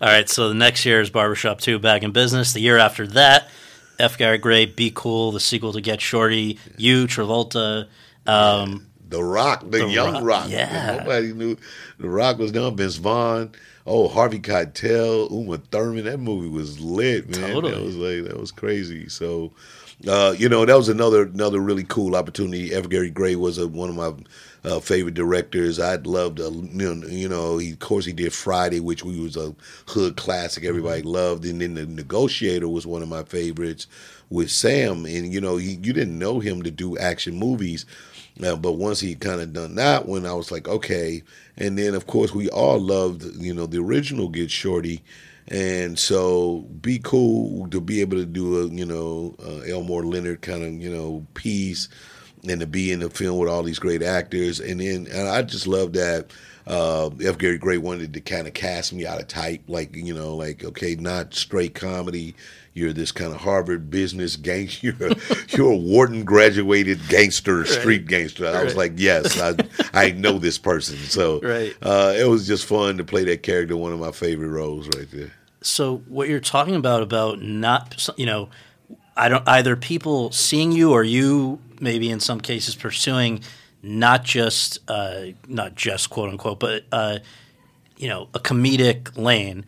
All right, so the next year is Barbershop 2 back in business. The year after that, F. Gary Gray, Be Cool, the sequel to Get Shorty, You, Travolta. Um, The Rock, the, The young Rock, Rock. yeah. Nobody knew The Rock was done. Vince Vaughn. Oh, Harvey Keitel, Uma Thurman. That movie was lit, man. Totally. That was like that was crazy. So, uh, you know, that was another another really cool opportunity. F. Gary Gray was a, one of my uh, favorite directors. I'd love to, you know, you know he, of course, he did Friday, which we was a hood classic everybody loved, and then The Negotiator was one of my favorites with Sam. And you know, he, you didn't know him to do action movies, uh, but once he kind of done that one, I was like, okay. And then, of course, we all loved, you know, the original Get Shorty. And so, be cool to be able to do a, you know, uh, Elmore Leonard kind of, you know, piece and to be in the film with all these great actors. And then and I just love that uh, F. Gary Gray wanted to kind of cast me out of type, like you know, like okay, not straight comedy. You're this kind of Harvard business gangster. You're a, you're a Wharton graduated gangster, street gangster. I was like, yes, I I know this person. So Right. uh, it was just fun to play that character. One of my favorite roles right there. So what you're talking about about not you know I don't either people seeing you or you maybe in some cases pursuing not just uh, not just quote unquote but uh, you know a comedic lane.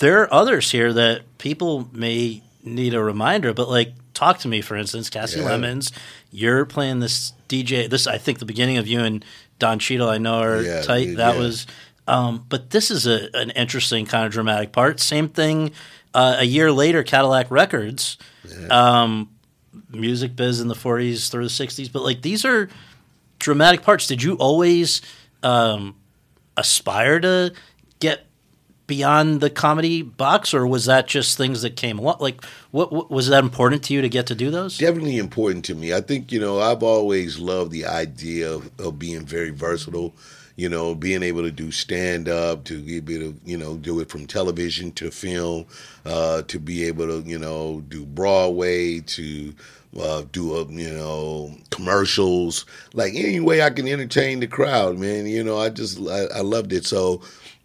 There are others here that people may need a reminder, but like talk to me for instance, Kasi Yeah. Lemmons, you're playing this DJ. This I think the beginning of you and Don Cheadle I know are Yeah, tight. that yeah. was um, but this is a, an interesting kind of dramatic part. Same thing uh, a year later, Cadillac Records, um, music biz in the 40s through the 60s. But like these are dramatic parts. Did you always um, aspire to get beyond the comedy box, or was that just things that came along? Like, what, what was that important to you to get to do those? definitely important to me. I think you know I've always loved the idea of, of being very versatile. You know, being able to do stand up, to be able to you know do it from television to film, uh, to be able to you know do Broadway, to uh, do a you know commercials, like any way I can entertain the crowd, man. You know, I just I, I loved it so.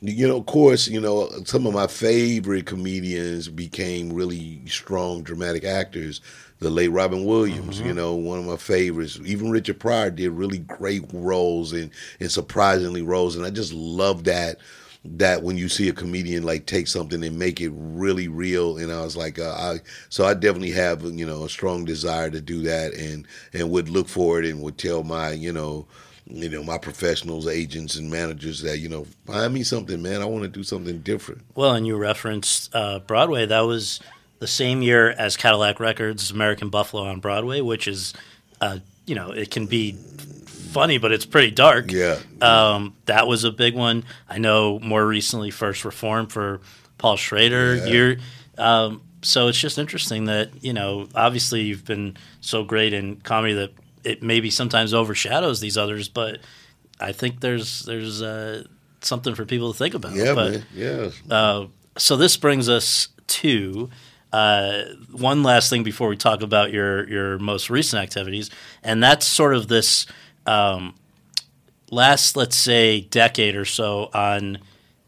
You know, of course, you know, some of my favorite comedians became really strong dramatic actors. The late Robin Williams, you know, one of my favorites. Even Richard Pryor did really great roles and, and surprisingly roles. And I just love that that when you see a comedian like take something and make it really real and i was like uh, i so i definitely have you know a strong desire to do that and and would look for it and would tell my you know you know my professionals agents and managers that you know find me something man i want to do something different Well, and you referenced uh, Broadway. That was the same year as Cadillac Records' American Buffalo on Broadway, which is, uh, you know, it can be funny, but it's pretty dark. Yeah. Um, that was a big one. I know more recently, First Reform for Paul Schrader. Yeah. You're, um, so it's just interesting that, you know, obviously you've been so great in comedy that it maybe sometimes overshadows these others, but I think there's, there's, uh, something for people to think about. yeah but, man yeah uh, so this brings us to uh, one last thing before we talk about your your most recent activities, and that's sort of this um, last, let's say, decade or so on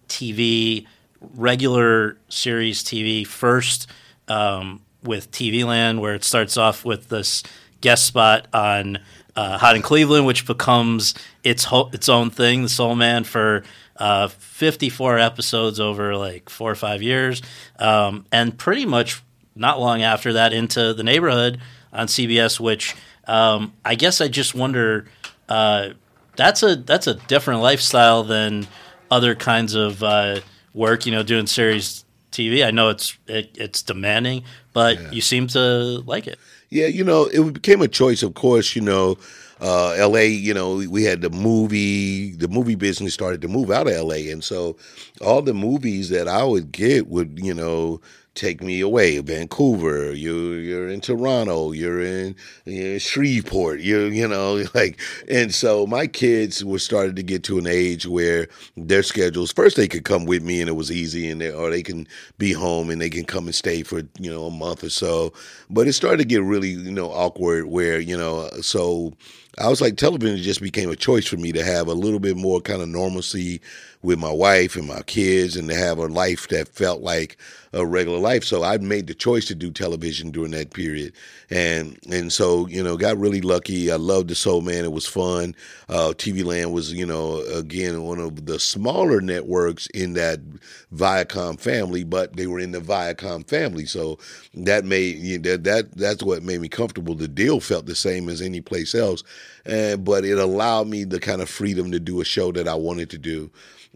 TV, regular series TV. First um, with TV Land, where it starts off with this guest spot on uh, Hot in Cleveland, which becomes its ho- its own thing. The Soul Man for uh, 54 episodes over like four or five years, um, and pretty much not long after that into the neighborhood on CBS. Which um, I guess I just wonder. Uh, that's a that's a different lifestyle than other kinds of uh, work. You know, doing series TV. I know it's it, it's demanding, but you seem to like it. Yeah, you know, it became a choice. Of course, you know, uh, L.A. You know, we had the movie. The movie business started to move out of L.A., and so all the movies that I would get would, you know, take me away. Vancouver, you you're in Toronto, you're in you Shreveport, you you know, like, and so my kids were starting to get to an age where their schedules. First, they could come with me, and it was easy, and they, or they can be home and they can come and stay for you know a month or so. But it started to get really you know awkward where you know uh, so. I was like, television just became a choice for me to have a little bit more kind of normalcy with my wife and my kids and to have a life that felt like a regular life. So I made the choice to do television during that period, and and so you know got really lucky. I loved the Soul Man; it was fun. Uh, TV Land was you know again one of the smaller networks in that Viacom family, but they were in the Viacom family, so that made you know, that that that's what made me comfortable. The deal felt the same as any place else, and but it allowed me the kind of freedom to do a show that I wanted to do.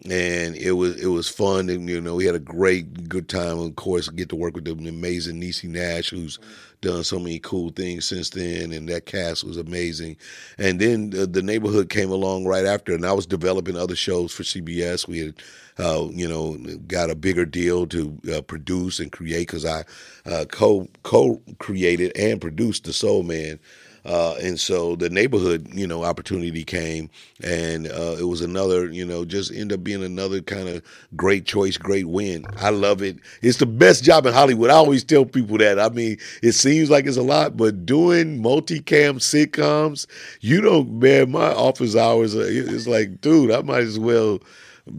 And it was it was fun. And you know we had a great good time. Of course get to work with the amazing Niecy Nash who's done so many cool things since then. And that cast was amazing. And then the, the neighborhood came along right after. And I was developing other shows for CBS we had uh, you know got a bigger deal to uh, produce and create because I uh, co co created and produced the Soul Man uh, and so the neighborhood, you know, opportunity came, and uh, it was another, you know, just end up being another kind of great choice, great win. I love it. It's the best job in Hollywood. I always tell people that. I mean, it seems like it's a lot, but doing multicam sitcoms, you don't, man, my office hours, it's like, dude, I might as well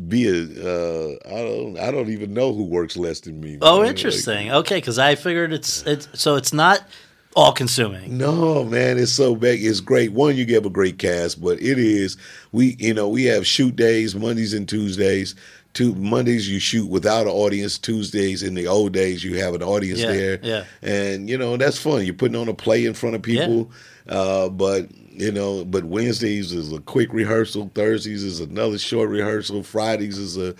be a uh, I don't I don't even know who works less than me. Oh, interesting. Like, okay, because I figured it's it's so it's not all consuming. No, man, it's so big. It's great. One, you get a great cast, but it is we you know we have shoot days Mondays and Tuesdays. Two Mondays you shoot without an audience. Tuesdays in the old days you have an audience yeah, there, yeah, and you know that's fun. You're putting on a play in front of people, yeah. uh, but you know, but Wednesdays is a quick rehearsal. Thursdays is another short rehearsal. Fridays is a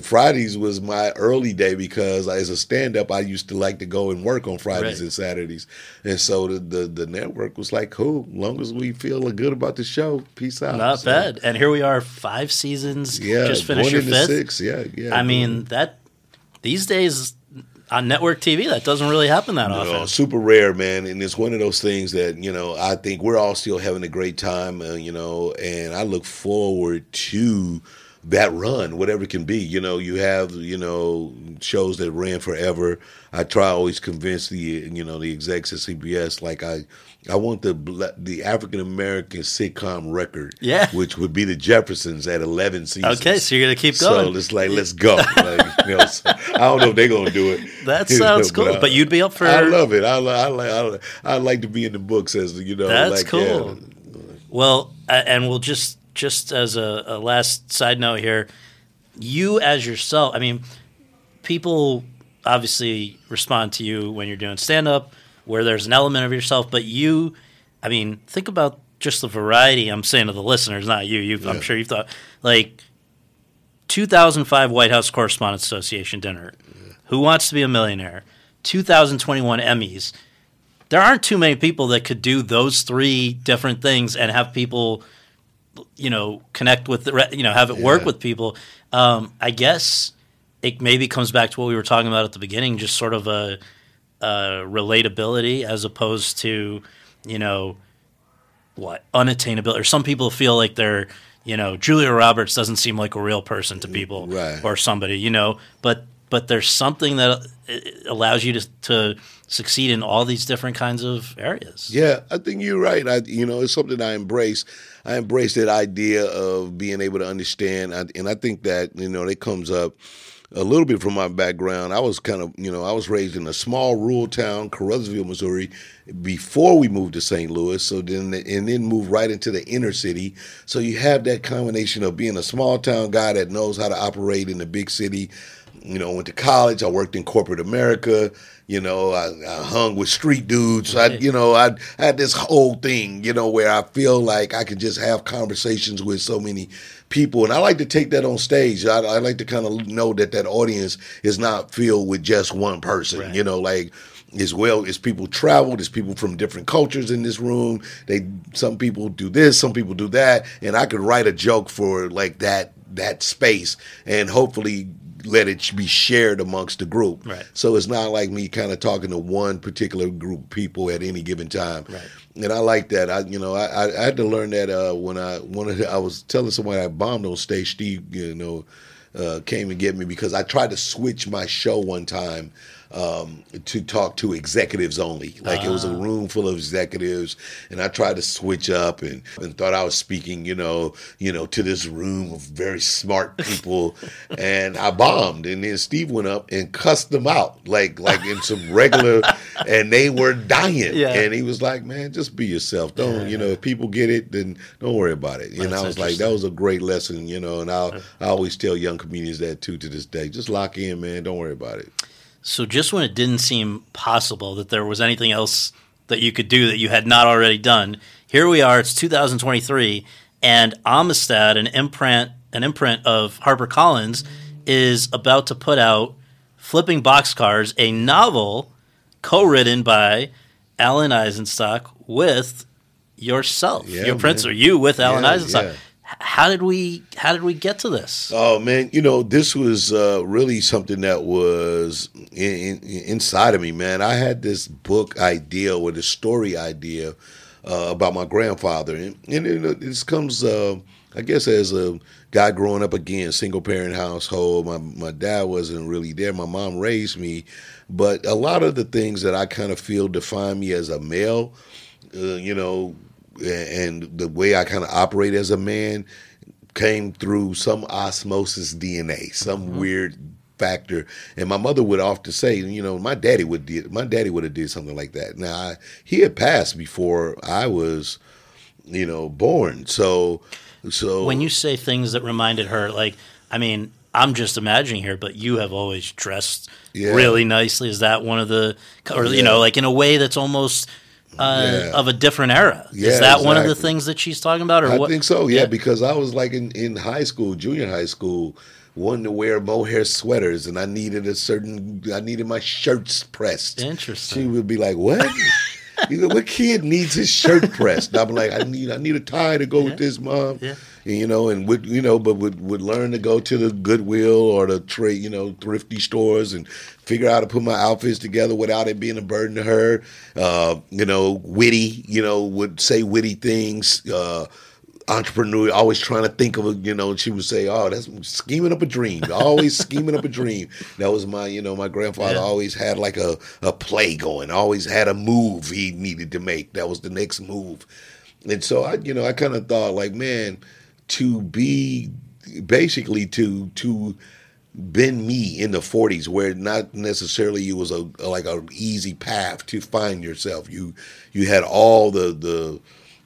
Fridays was my early day because as a stand up, I used to like to go and work on Fridays right. and Saturdays. And so the, the, the network was like, cool, long as we feel good about the show, peace out. Not so, bad. And here we are, five seasons. Yeah, just finished your fifth. Six. Yeah, yeah. I mean that these days on network TV, that doesn't really happen that no, often. Super rare, man. And it's one of those things that you know I think we're all still having a great time, uh, you know, and I look forward to that run, whatever it can be. You know, you have you know shows that ran forever. I try always convince the you know the execs at CBS like I I want the the African American sitcom record, yeah, which would be the Jeffersons at eleven seasons. Okay, so you're gonna keep going. So it's like let's go. Like, you know, so I don't know if they're gonna do it. That sounds cool, but, but, you'd be up for. I love it. I I like I, I like to be in the books as you know. That's like, cool. Yeah. Well, and we'll just just as a, a last side note here, you as yourself. I mean, people obviously respond to you when you're doing stand up where there's an element of yourself, but you, I mean, think about just the variety. I'm saying to the listeners, not you. You've, yeah. I'm sure you've thought like 2005 White House Correspondents Association dinner. Yeah. Who wants to be a millionaire? 2021 Emmys. There aren't too many people that could do those three different things and have people, you know, connect with the, you know, have it yeah. work with people. Um, I guess it maybe comes back to what we were talking about at the beginning, just sort of a uh, relatability as opposed to you know what unattainability. Or some people feel like they're you know Julia Roberts doesn't seem like a real person to people right. or somebody you know, but but there's something that uh, allows you to to succeed in all these different kinds of areas. Yeah, I think you're right. I you know it's something I embrace. I embrace that idea of being able to understand, and I think that you know it comes up a little bit from my background. I was kind of, you know, I was raised in a small rural town, Caruthersville, Missouri, before we moved to St. Louis. So then, and then moved right into the inner city. So you have that combination of being a small town guy that knows how to operate in the big city. You know, went to college. I worked in corporate America. You know, I, I hung with street dudes. I, you know, I, I had this whole thing. You know, where I feel like I could just have conversations with so many people, and I like to take that on stage. I, I like to kind of know that that audience is not filled with just one person. Right. You know, like as well as people travel. There's people from different cultures in this room. They some people do this, some people do that, and I could write a joke for like that that space, and hopefully let it be shared amongst the group. Right. So it's not like me kind of talking to one particular group of people at any given time. Right and I like that. I you know I, I had to learn that uh, when I wanted I was telling someone I bombed on stage. Steve you know uh, came and get me because I tried to switch my show one time. Um, to talk to executives only. Like it was a room full of executives, and I tried to switch up and, and thought I was speaking, you know, you know, to this room of very smart people, and I bombed. And then Steve went up and cussed them out, like like in some regular, and they were dying. Yeah. And he was like, "Man, just be yourself. Don't you know? If people get it, then don't worry about it." And That's I was like, "That was a great lesson," you know. And I I always tell young comedians that too to this day. Just lock in, man. Don't worry about it. So just when it didn't seem possible that there was anything else that you could do that you had not already done, here we are. It's 2023, and Amistad, an imprint, an imprint of HarperCollins, is about to put out "Flipping Boxcars," a novel co-written by Alan Eisenstock with yourself, Yeah, your man. prince, or you with Alan Yeah, Eisenstock. yeah. How did we? How did we get to this? Oh man, you know this was uh, really something that was in, in, inside of me, man. I had this book idea or the story idea uh, about my grandfather, and, and know, this comes, uh, I guess, as a guy growing up again, single parent household. My my dad wasn't really there. My mom raised me, but a lot of the things that I kind of feel define me as a male, uh, you know, and the way I kind of operate as a man came through some osmosis DNA, some mm-hmm. weird factor. And my mother would often say, you know, my daddy would did my daddy would have did something like that. Now I, he had passed before I was, you know, born. So so when you say things that reminded her, like, I mean, I'm just imagining here, but you have always dressed Yeah. really nicely. Is that one of the, or you know, like in a way that's almost uh, Yeah. of a different era? Yeah, Is that one of the things that she's talking about, or I what? think so, yeah, Yeah. because I was like in, in high school, junior high school, wanting to wear mohair sweaters, and I needed a certain, I needed my shirts pressed. Interesting. She would be like, "What? you know, what kid needs his shirt pressed?" And I'm like, "I need, I need a tie to go with this, mom." Yeah. And, you know, and would you know, but would would learn to go to the Goodwill or the trade, you know, thrifty stores and figure out how to put my outfits together without it being a burden to her. Uh, you know, witty, you know, would say witty things. Uh, entrepreneur, always trying to think of a, you know, she would say, "Oh, that's scheming up a dream." Always scheming up a dream. That was my, you know, my grandfather Yeah. always had like a a play going. Always had a move he needed to make. That was the next move. And so I, you know, I kind of thought like, man, to be basically to to been me in the 40s where not necessarily it was a, like an easy path to find yourself you you had all the the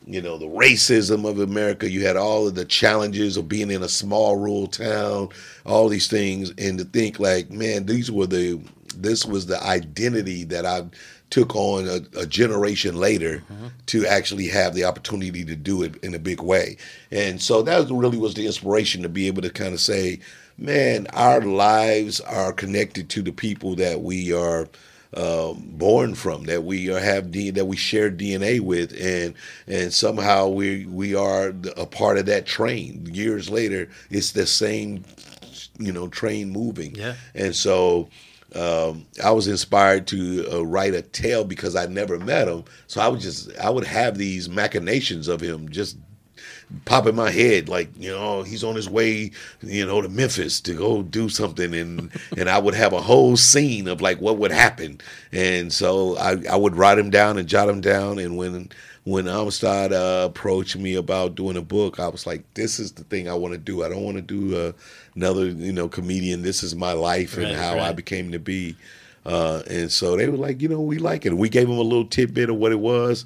you know the racism of america. You had all of the challenges of being in a small rural town all these things and to think like man these were the this was the identity that i took on a, a generation later mm-hmm. to actually have the opportunity to do it in a big way. And so that really was the inspiration to be able to kind of say man, our lives are connected to the people that we are um, born from, that we are have D, that we share DNA with, and and somehow we we are a part of that train. Years later, it's the same, you know, train moving. Yeah. And so um, I was inspired to uh, write a tale because I never met him. So I would just I would have these machinations of him just pop in my head like you know he's on his way you know to Memphis to go do something. And and I would have a whole scene of like what would happen. And so I, I would write him down and jot him down. And when when Amistad uh, approached me about doing a book I was like this is the thing I want to do. I don't want to do uh, another you know comedian. This is my life and Right, how I became to be. Uh, and so they were like you know we like it. We gave him a little tidbit of what it was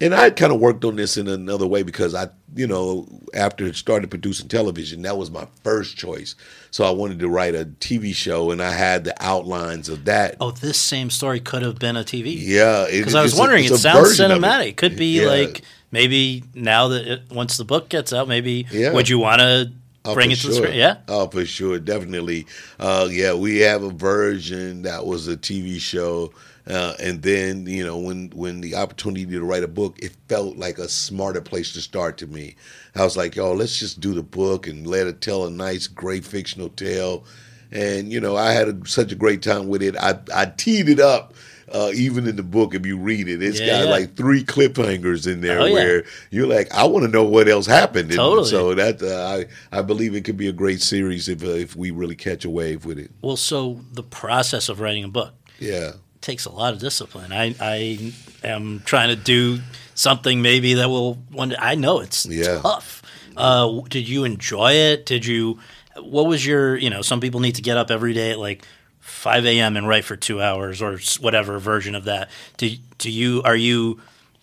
and I kind of worked on this in another way because I, you know, after it started producing television, that was my first choice. So I wanted to write a TV show, and I had the outlines of that. oh, this same story could have been a TV. Yeah, because I was it's a- wondering, it sounds of it. cinematic. Could be Yeah. like maybe now that it, once the book gets out, maybe Yeah. would you want to Oh, bring it to the screen? Yeah. Oh, for sure, definitely. Uh, yeah, we have a version that was a TV show, uh, and then you know when when the opportunity to write a book, it felt like a smarter place to start to me. I was like, yo, let's just do the book and let it tell a nice, great fictional tale. And you know, I had a, such a great time with it. I I teed it up. Uh, even in the book, if you read it, it's Yeah, got yeah. like three cliffhangers in there Oh, yeah. where you're like, I want to know what else happened. And Totally. So that uh, I I believe it could be a great series if uh, if we really catch a wave with it. Well, so the process of writing a book. Yeah. Takes a lot of discipline. I I am trying to do something maybe that will one. day- I know it's Yeah. tough. Uh, did you enjoy it? Did you? What was your? You know, some people need to get up every day at like. 5 a.m. and write for two hours or whatever version of that. Do, do you are you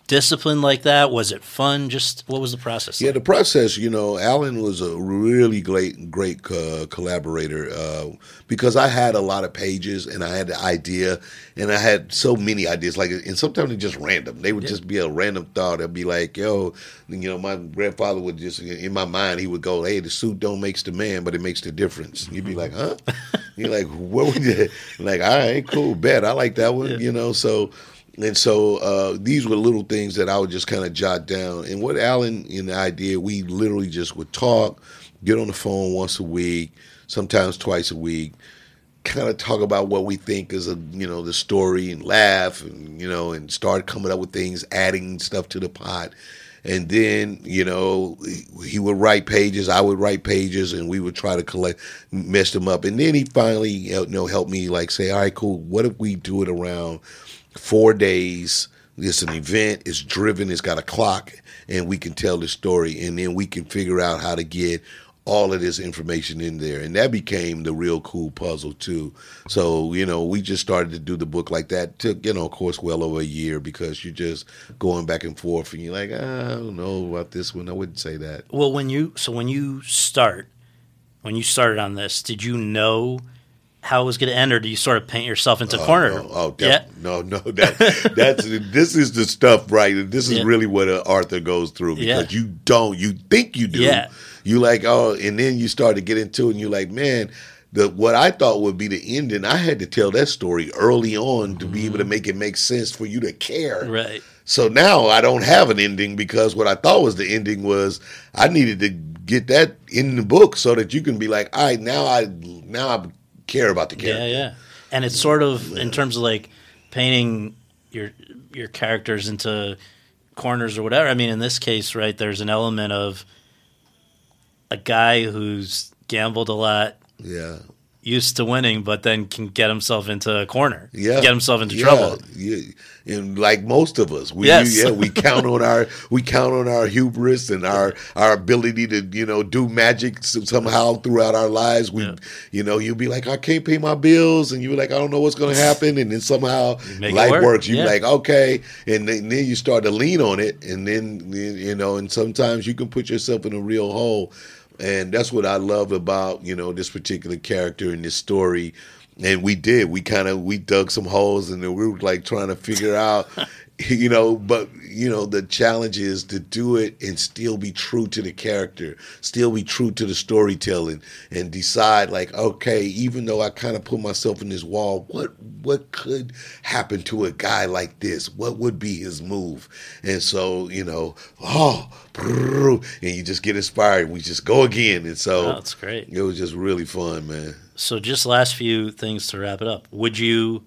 disciplined like that? Was it fun? Just what was the process? Yeah, like? the process, you know, Alan was a really great, great uh, collaborator uh, because I had a lot of pages and I had the idea and I had so many ideas. Like, and sometimes they're just random. They would just be a random thought. It'd be like, yo, you know, my grandfather would just, in my mind, he would go, hey, the suit don't makes the man, but it makes the difference. You'd be like, huh? You're like, what would you, like, all right, cool, bet. I like that one, you know, so. And so uh, these were little things that I would just kind of jot down. And what Alan and I did, we literally just would talk, get on the phone once a week, sometimes twice a week, kind of talk about what we think is a you know the story and laugh and you know and start coming up with things, adding stuff to the pot. And then you know he would write pages, I would write pages, and we would try to collect, mess them up. And then he finally you know helped me like say, all right, cool. What if we do it around four days? It's an event. It's driven. It's got a clock, and we can tell the story, and then we can figure out how to get all of this information in there. And that became the real cool puzzle too. So, you know, we just started to do the book like that. Took, you know, of course, well over a year because you're just going back and forth and you're like, "Ah, I don't know about this one. I wouldn't say that. Well, when you so when you start, when you started on this, did you know how it was going to end, or do you sort of paint yourself into a corner? Oh, oh yeah, no, no, that that's this is the stuff, right? This is Yeah. really what uh, Arthur goes through because Yeah. you don't, you think you do, Yeah. you like, oh, and then you start to get into it, and you're like, man. The, what I thought would be the ending, I had to tell that story early on to be able to make it make sense for you to care. Mm-hmm. right. So now I don't have an ending because what I thought was the ending was I needed to get that in the book so that you can be like, all right, now I now I care about the character. Yeah, yeah. And it's sort of in terms of like painting your your characters into corners or whatever. I mean, in this case, right, there's an element of a guy who's gambled a lot, Yeah. Used to winning, but then can get himself into a corner, Yeah, get himself into yeah, trouble. Yeah, and like most of us, we Yes. yeah we count on our we count on our hubris and our our ability to you know do magic somehow throughout our lives. We Yeah. you know you'll be like I can't pay my bills, and you're like I don't know what's going to happen, and then somehow life work, works. You're like okay, and then, then you start to lean on it, and then you know, and sometimes you can put yourself in a real hole. And that's what I love about you know this particular character in this story. And we did. We kind of we dug some holes, and we were like trying to figure out, you know. But you know, the challenge is to do it and still be true to the character, still be true to the storytelling, and decide like, okay, even though I kind of put myself in this wall, what what could happen to a guy like this? What would be his move? And so you know, oh, and you just get inspired. We just go again, and so Oh, that's great. it was just really fun, man. So, just last few things to wrap it up. Would you,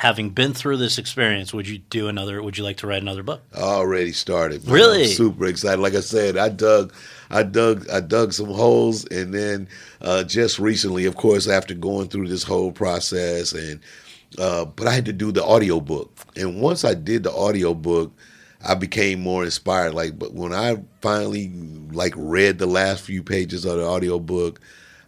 having been through this experience, would you do another? Would you like to write another book? I already started. man. Really? I'm super excited. Like I said, I dug, I dug, I dug some holes, and then uh, just recently, of course, after going through this whole process, and uh, but I had to do the audio book, and once I did the audio book, I became more inspired. Like, but when I finally like read the last few pages of the audio book,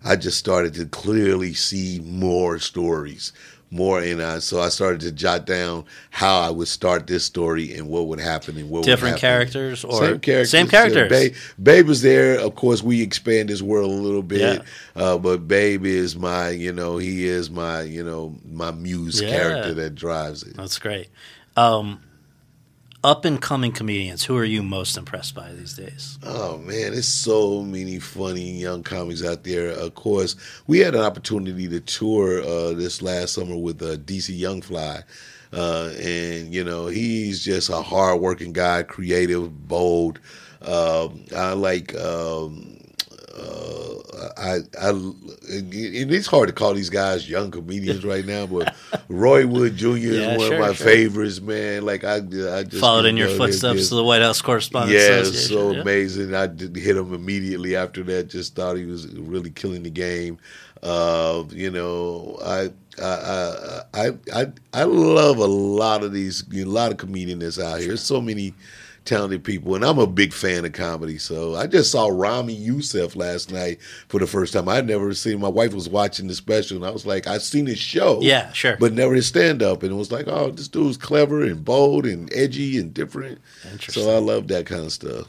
I just started to clearly see more stories, more, and I, so I started to jot down how I would start this story and what would happen and what Different would happen. characters or same characters? Same Yeah, characters. Babe, Babe is there. Of course, we expand his world a little bit, Yeah. uh, but Babe is my, you know, he is my, you know, my muse Yeah. character that drives it. That's great. Um, up and coming comedians, who are you most impressed by these days? Oh man, there's so many funny young comics out there. Of course, we had an opportunity to tour uh, this last summer with uh, DC Youngfly, uh, and you know he's just a hardworking guy, creative, bold. Um I like um, uh, I, I, and it's hard to call these guys young comedians right now, but Roy Wood Jr. is Yeah, one sure, of my sure. favorites, man. Like I, I just Followed in your footsteps to the White House Correspondents yeah, so yeah. amazing. I did hit him immediately after that. Just thought he was really killing the game. Uh, you know, I, I, I, I, I, I love a lot of these, a lot of comedians out here. There's so many talented people, and I'm a big fan of comedy. So I just saw Ramy Youssef last night for the first time. I'd never seen. My wife was watching the special, and I was like, I've seen his show, Yeah, sure. but never his stand up, and it was like, oh, this dude's clever and bold and edgy and different. Interesting. So I love that kind of stuff.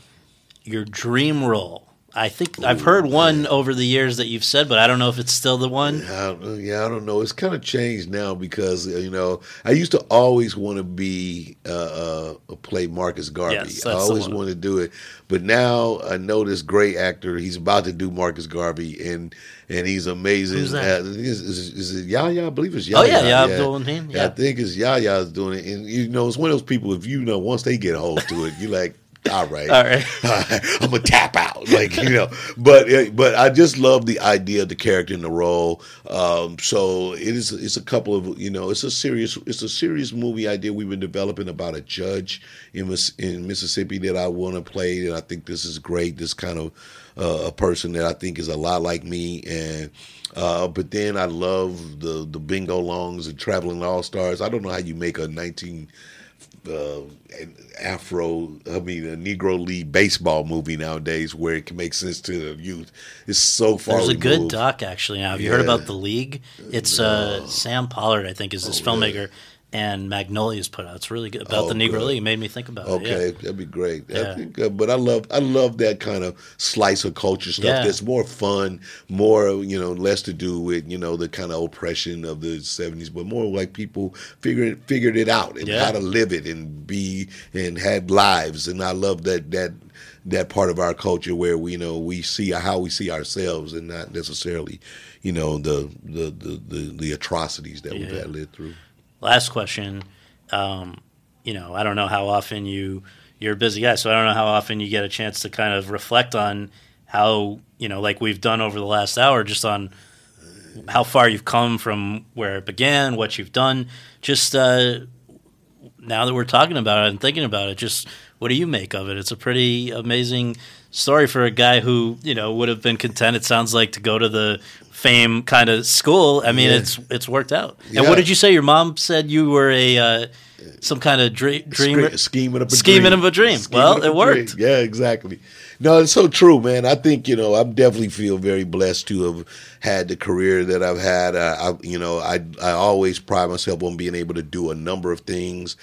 Your dream role. I think I've heard one over the years that you've said, but I don't know if it's still the one. I yeah, I don't know. It's kind of changed now because you know I used to always want to be uh, uh, play Marcus Garvey. Yes, I always wanted to do it, but now I know this great actor. He's about to do Marcus Garvey, and and he's amazing. Who's that? Uh, is, is, is it Yahya? I believe it's Yahya. Oh, yeah, yeah, Abdul-Rahim, I think it's Yahya's doing it, and you know it's one of those people. If you know, once they get a hold to it, you like. All right, All right. I'm gonna tap out, like you know. But uh, but I just love the idea, of the character, and the role. Um, so it is. It's a couple of you know. It's a serious. It's a serious movie idea we've been developing about a judge in in Mississippi that I want to play, and I think this is great. This kind of uh, a person that I think is a lot like me, and. Uh, but then I love the the bingo longs and traveling all stars. I don't know how you make a 19 uh, Afro, I mean, a Negro League baseball movie nowadays where it can make sense to the youth. It's so far. There's a good doc actually now. Have you heard about the League? It's uh, Sam Pollard, I think, is this Oh, filmmaker, and Magnolia's put out. It's really good about Oh, the Negro good. League. It made me think about it. Okay, it. that'd be great. Yeah. I think, uh, but I love I love that kind of slice of culture stuff. Yeah. That's more fun, more you know, less to do with you know the kind of oppression of the '70s, but more like people figured figured it out and Yeah. how to live it and be and had lives. And I love that that that part of our culture where we you know we see how we see ourselves and not necessarily you know the the the the, the atrocities that we've Yeah. had lived through. Last question. Um, you know, I don't know how often you you're a busy guy, so I don't know how often you get a chance to kind of reflect on how you know, like we've done over the last hour, just on how far you've come from where it began, what you've done. Just uh, now that we're talking about it and thinking about it, just what do you make of it? It's a pretty amazing story for a guy who you know would have been content. It sounds like to go to the fame kind of school. I mean, Yeah. it's it's worked out. And what did you say? Your mom said you were a uh, some kind of dream dreamer. Scheming up a Scheming dream. of a dream. Scheming Well, it worked. dream. Yeah, exactly. No, it's so true, man. I think you know I definitely feel very blessed to have had the career that I've had. I, I you know, I I always pride myself on being able to do a number of things.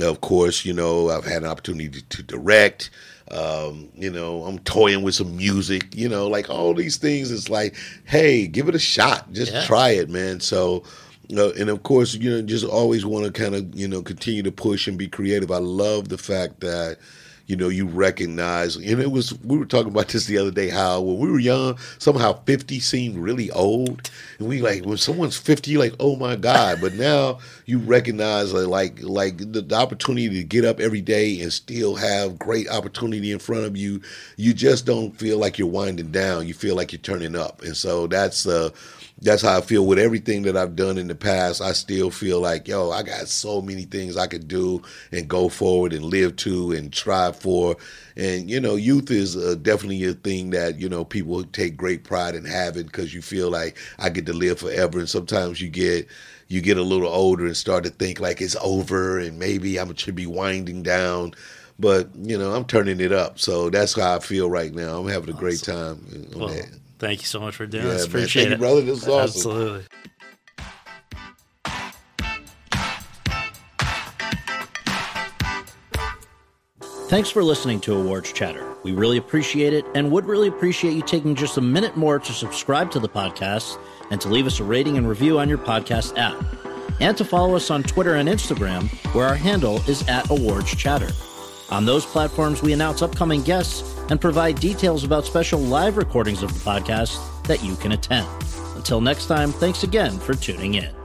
Of course, you know, I've had an opportunity to direct. Um, you know, I'm toying with some music. You know, like all these things. It's like, hey, give it a shot. Just Yeah. try it, man. So. Uh, and of course, you know, just always want to kind of, you know, continue to push and be creative. I love the fact that, you know, you recognize, and it was, we were talking about this the other day, how when we were young, somehow 50 seemed really old. And we like, when someone's 50, you're like, oh my God. But now you recognize like, like, like the, the opportunity to get up every day and still have great opportunity in front of you. You just don't feel like you're winding down. You feel like you're turning up. And so that's, uh, that's how I feel with everything that I've done in the past. I still feel like, yo, I got so many things I could do and go forward and live to and try for. And, you know, youth is uh, definitely a thing that, you know, people take great pride in having because you feel like I get to live forever. And sometimes you get, you get a little older and start to think like it's over and maybe I should be winding down. But, you know, I'm turning it up. So that's how I feel right now. I'm having a great time. on Well, that. Thank you so much for doing Yeah, this. man. Appreciate Thank you, it, brother. This is awesome. Absolutely. Thanks for listening to Awards Chatter. We really appreciate it and would really appreciate you taking just a minute more to subscribe to the podcast and to leave us a rating and review on your podcast app. And to follow us on Twitter and Instagram, where our handle is at Awards Chatter. On those platforms, we announce upcoming guests and provide details about special live recordings of the podcast that you can attend. Until next time, thanks again for tuning in.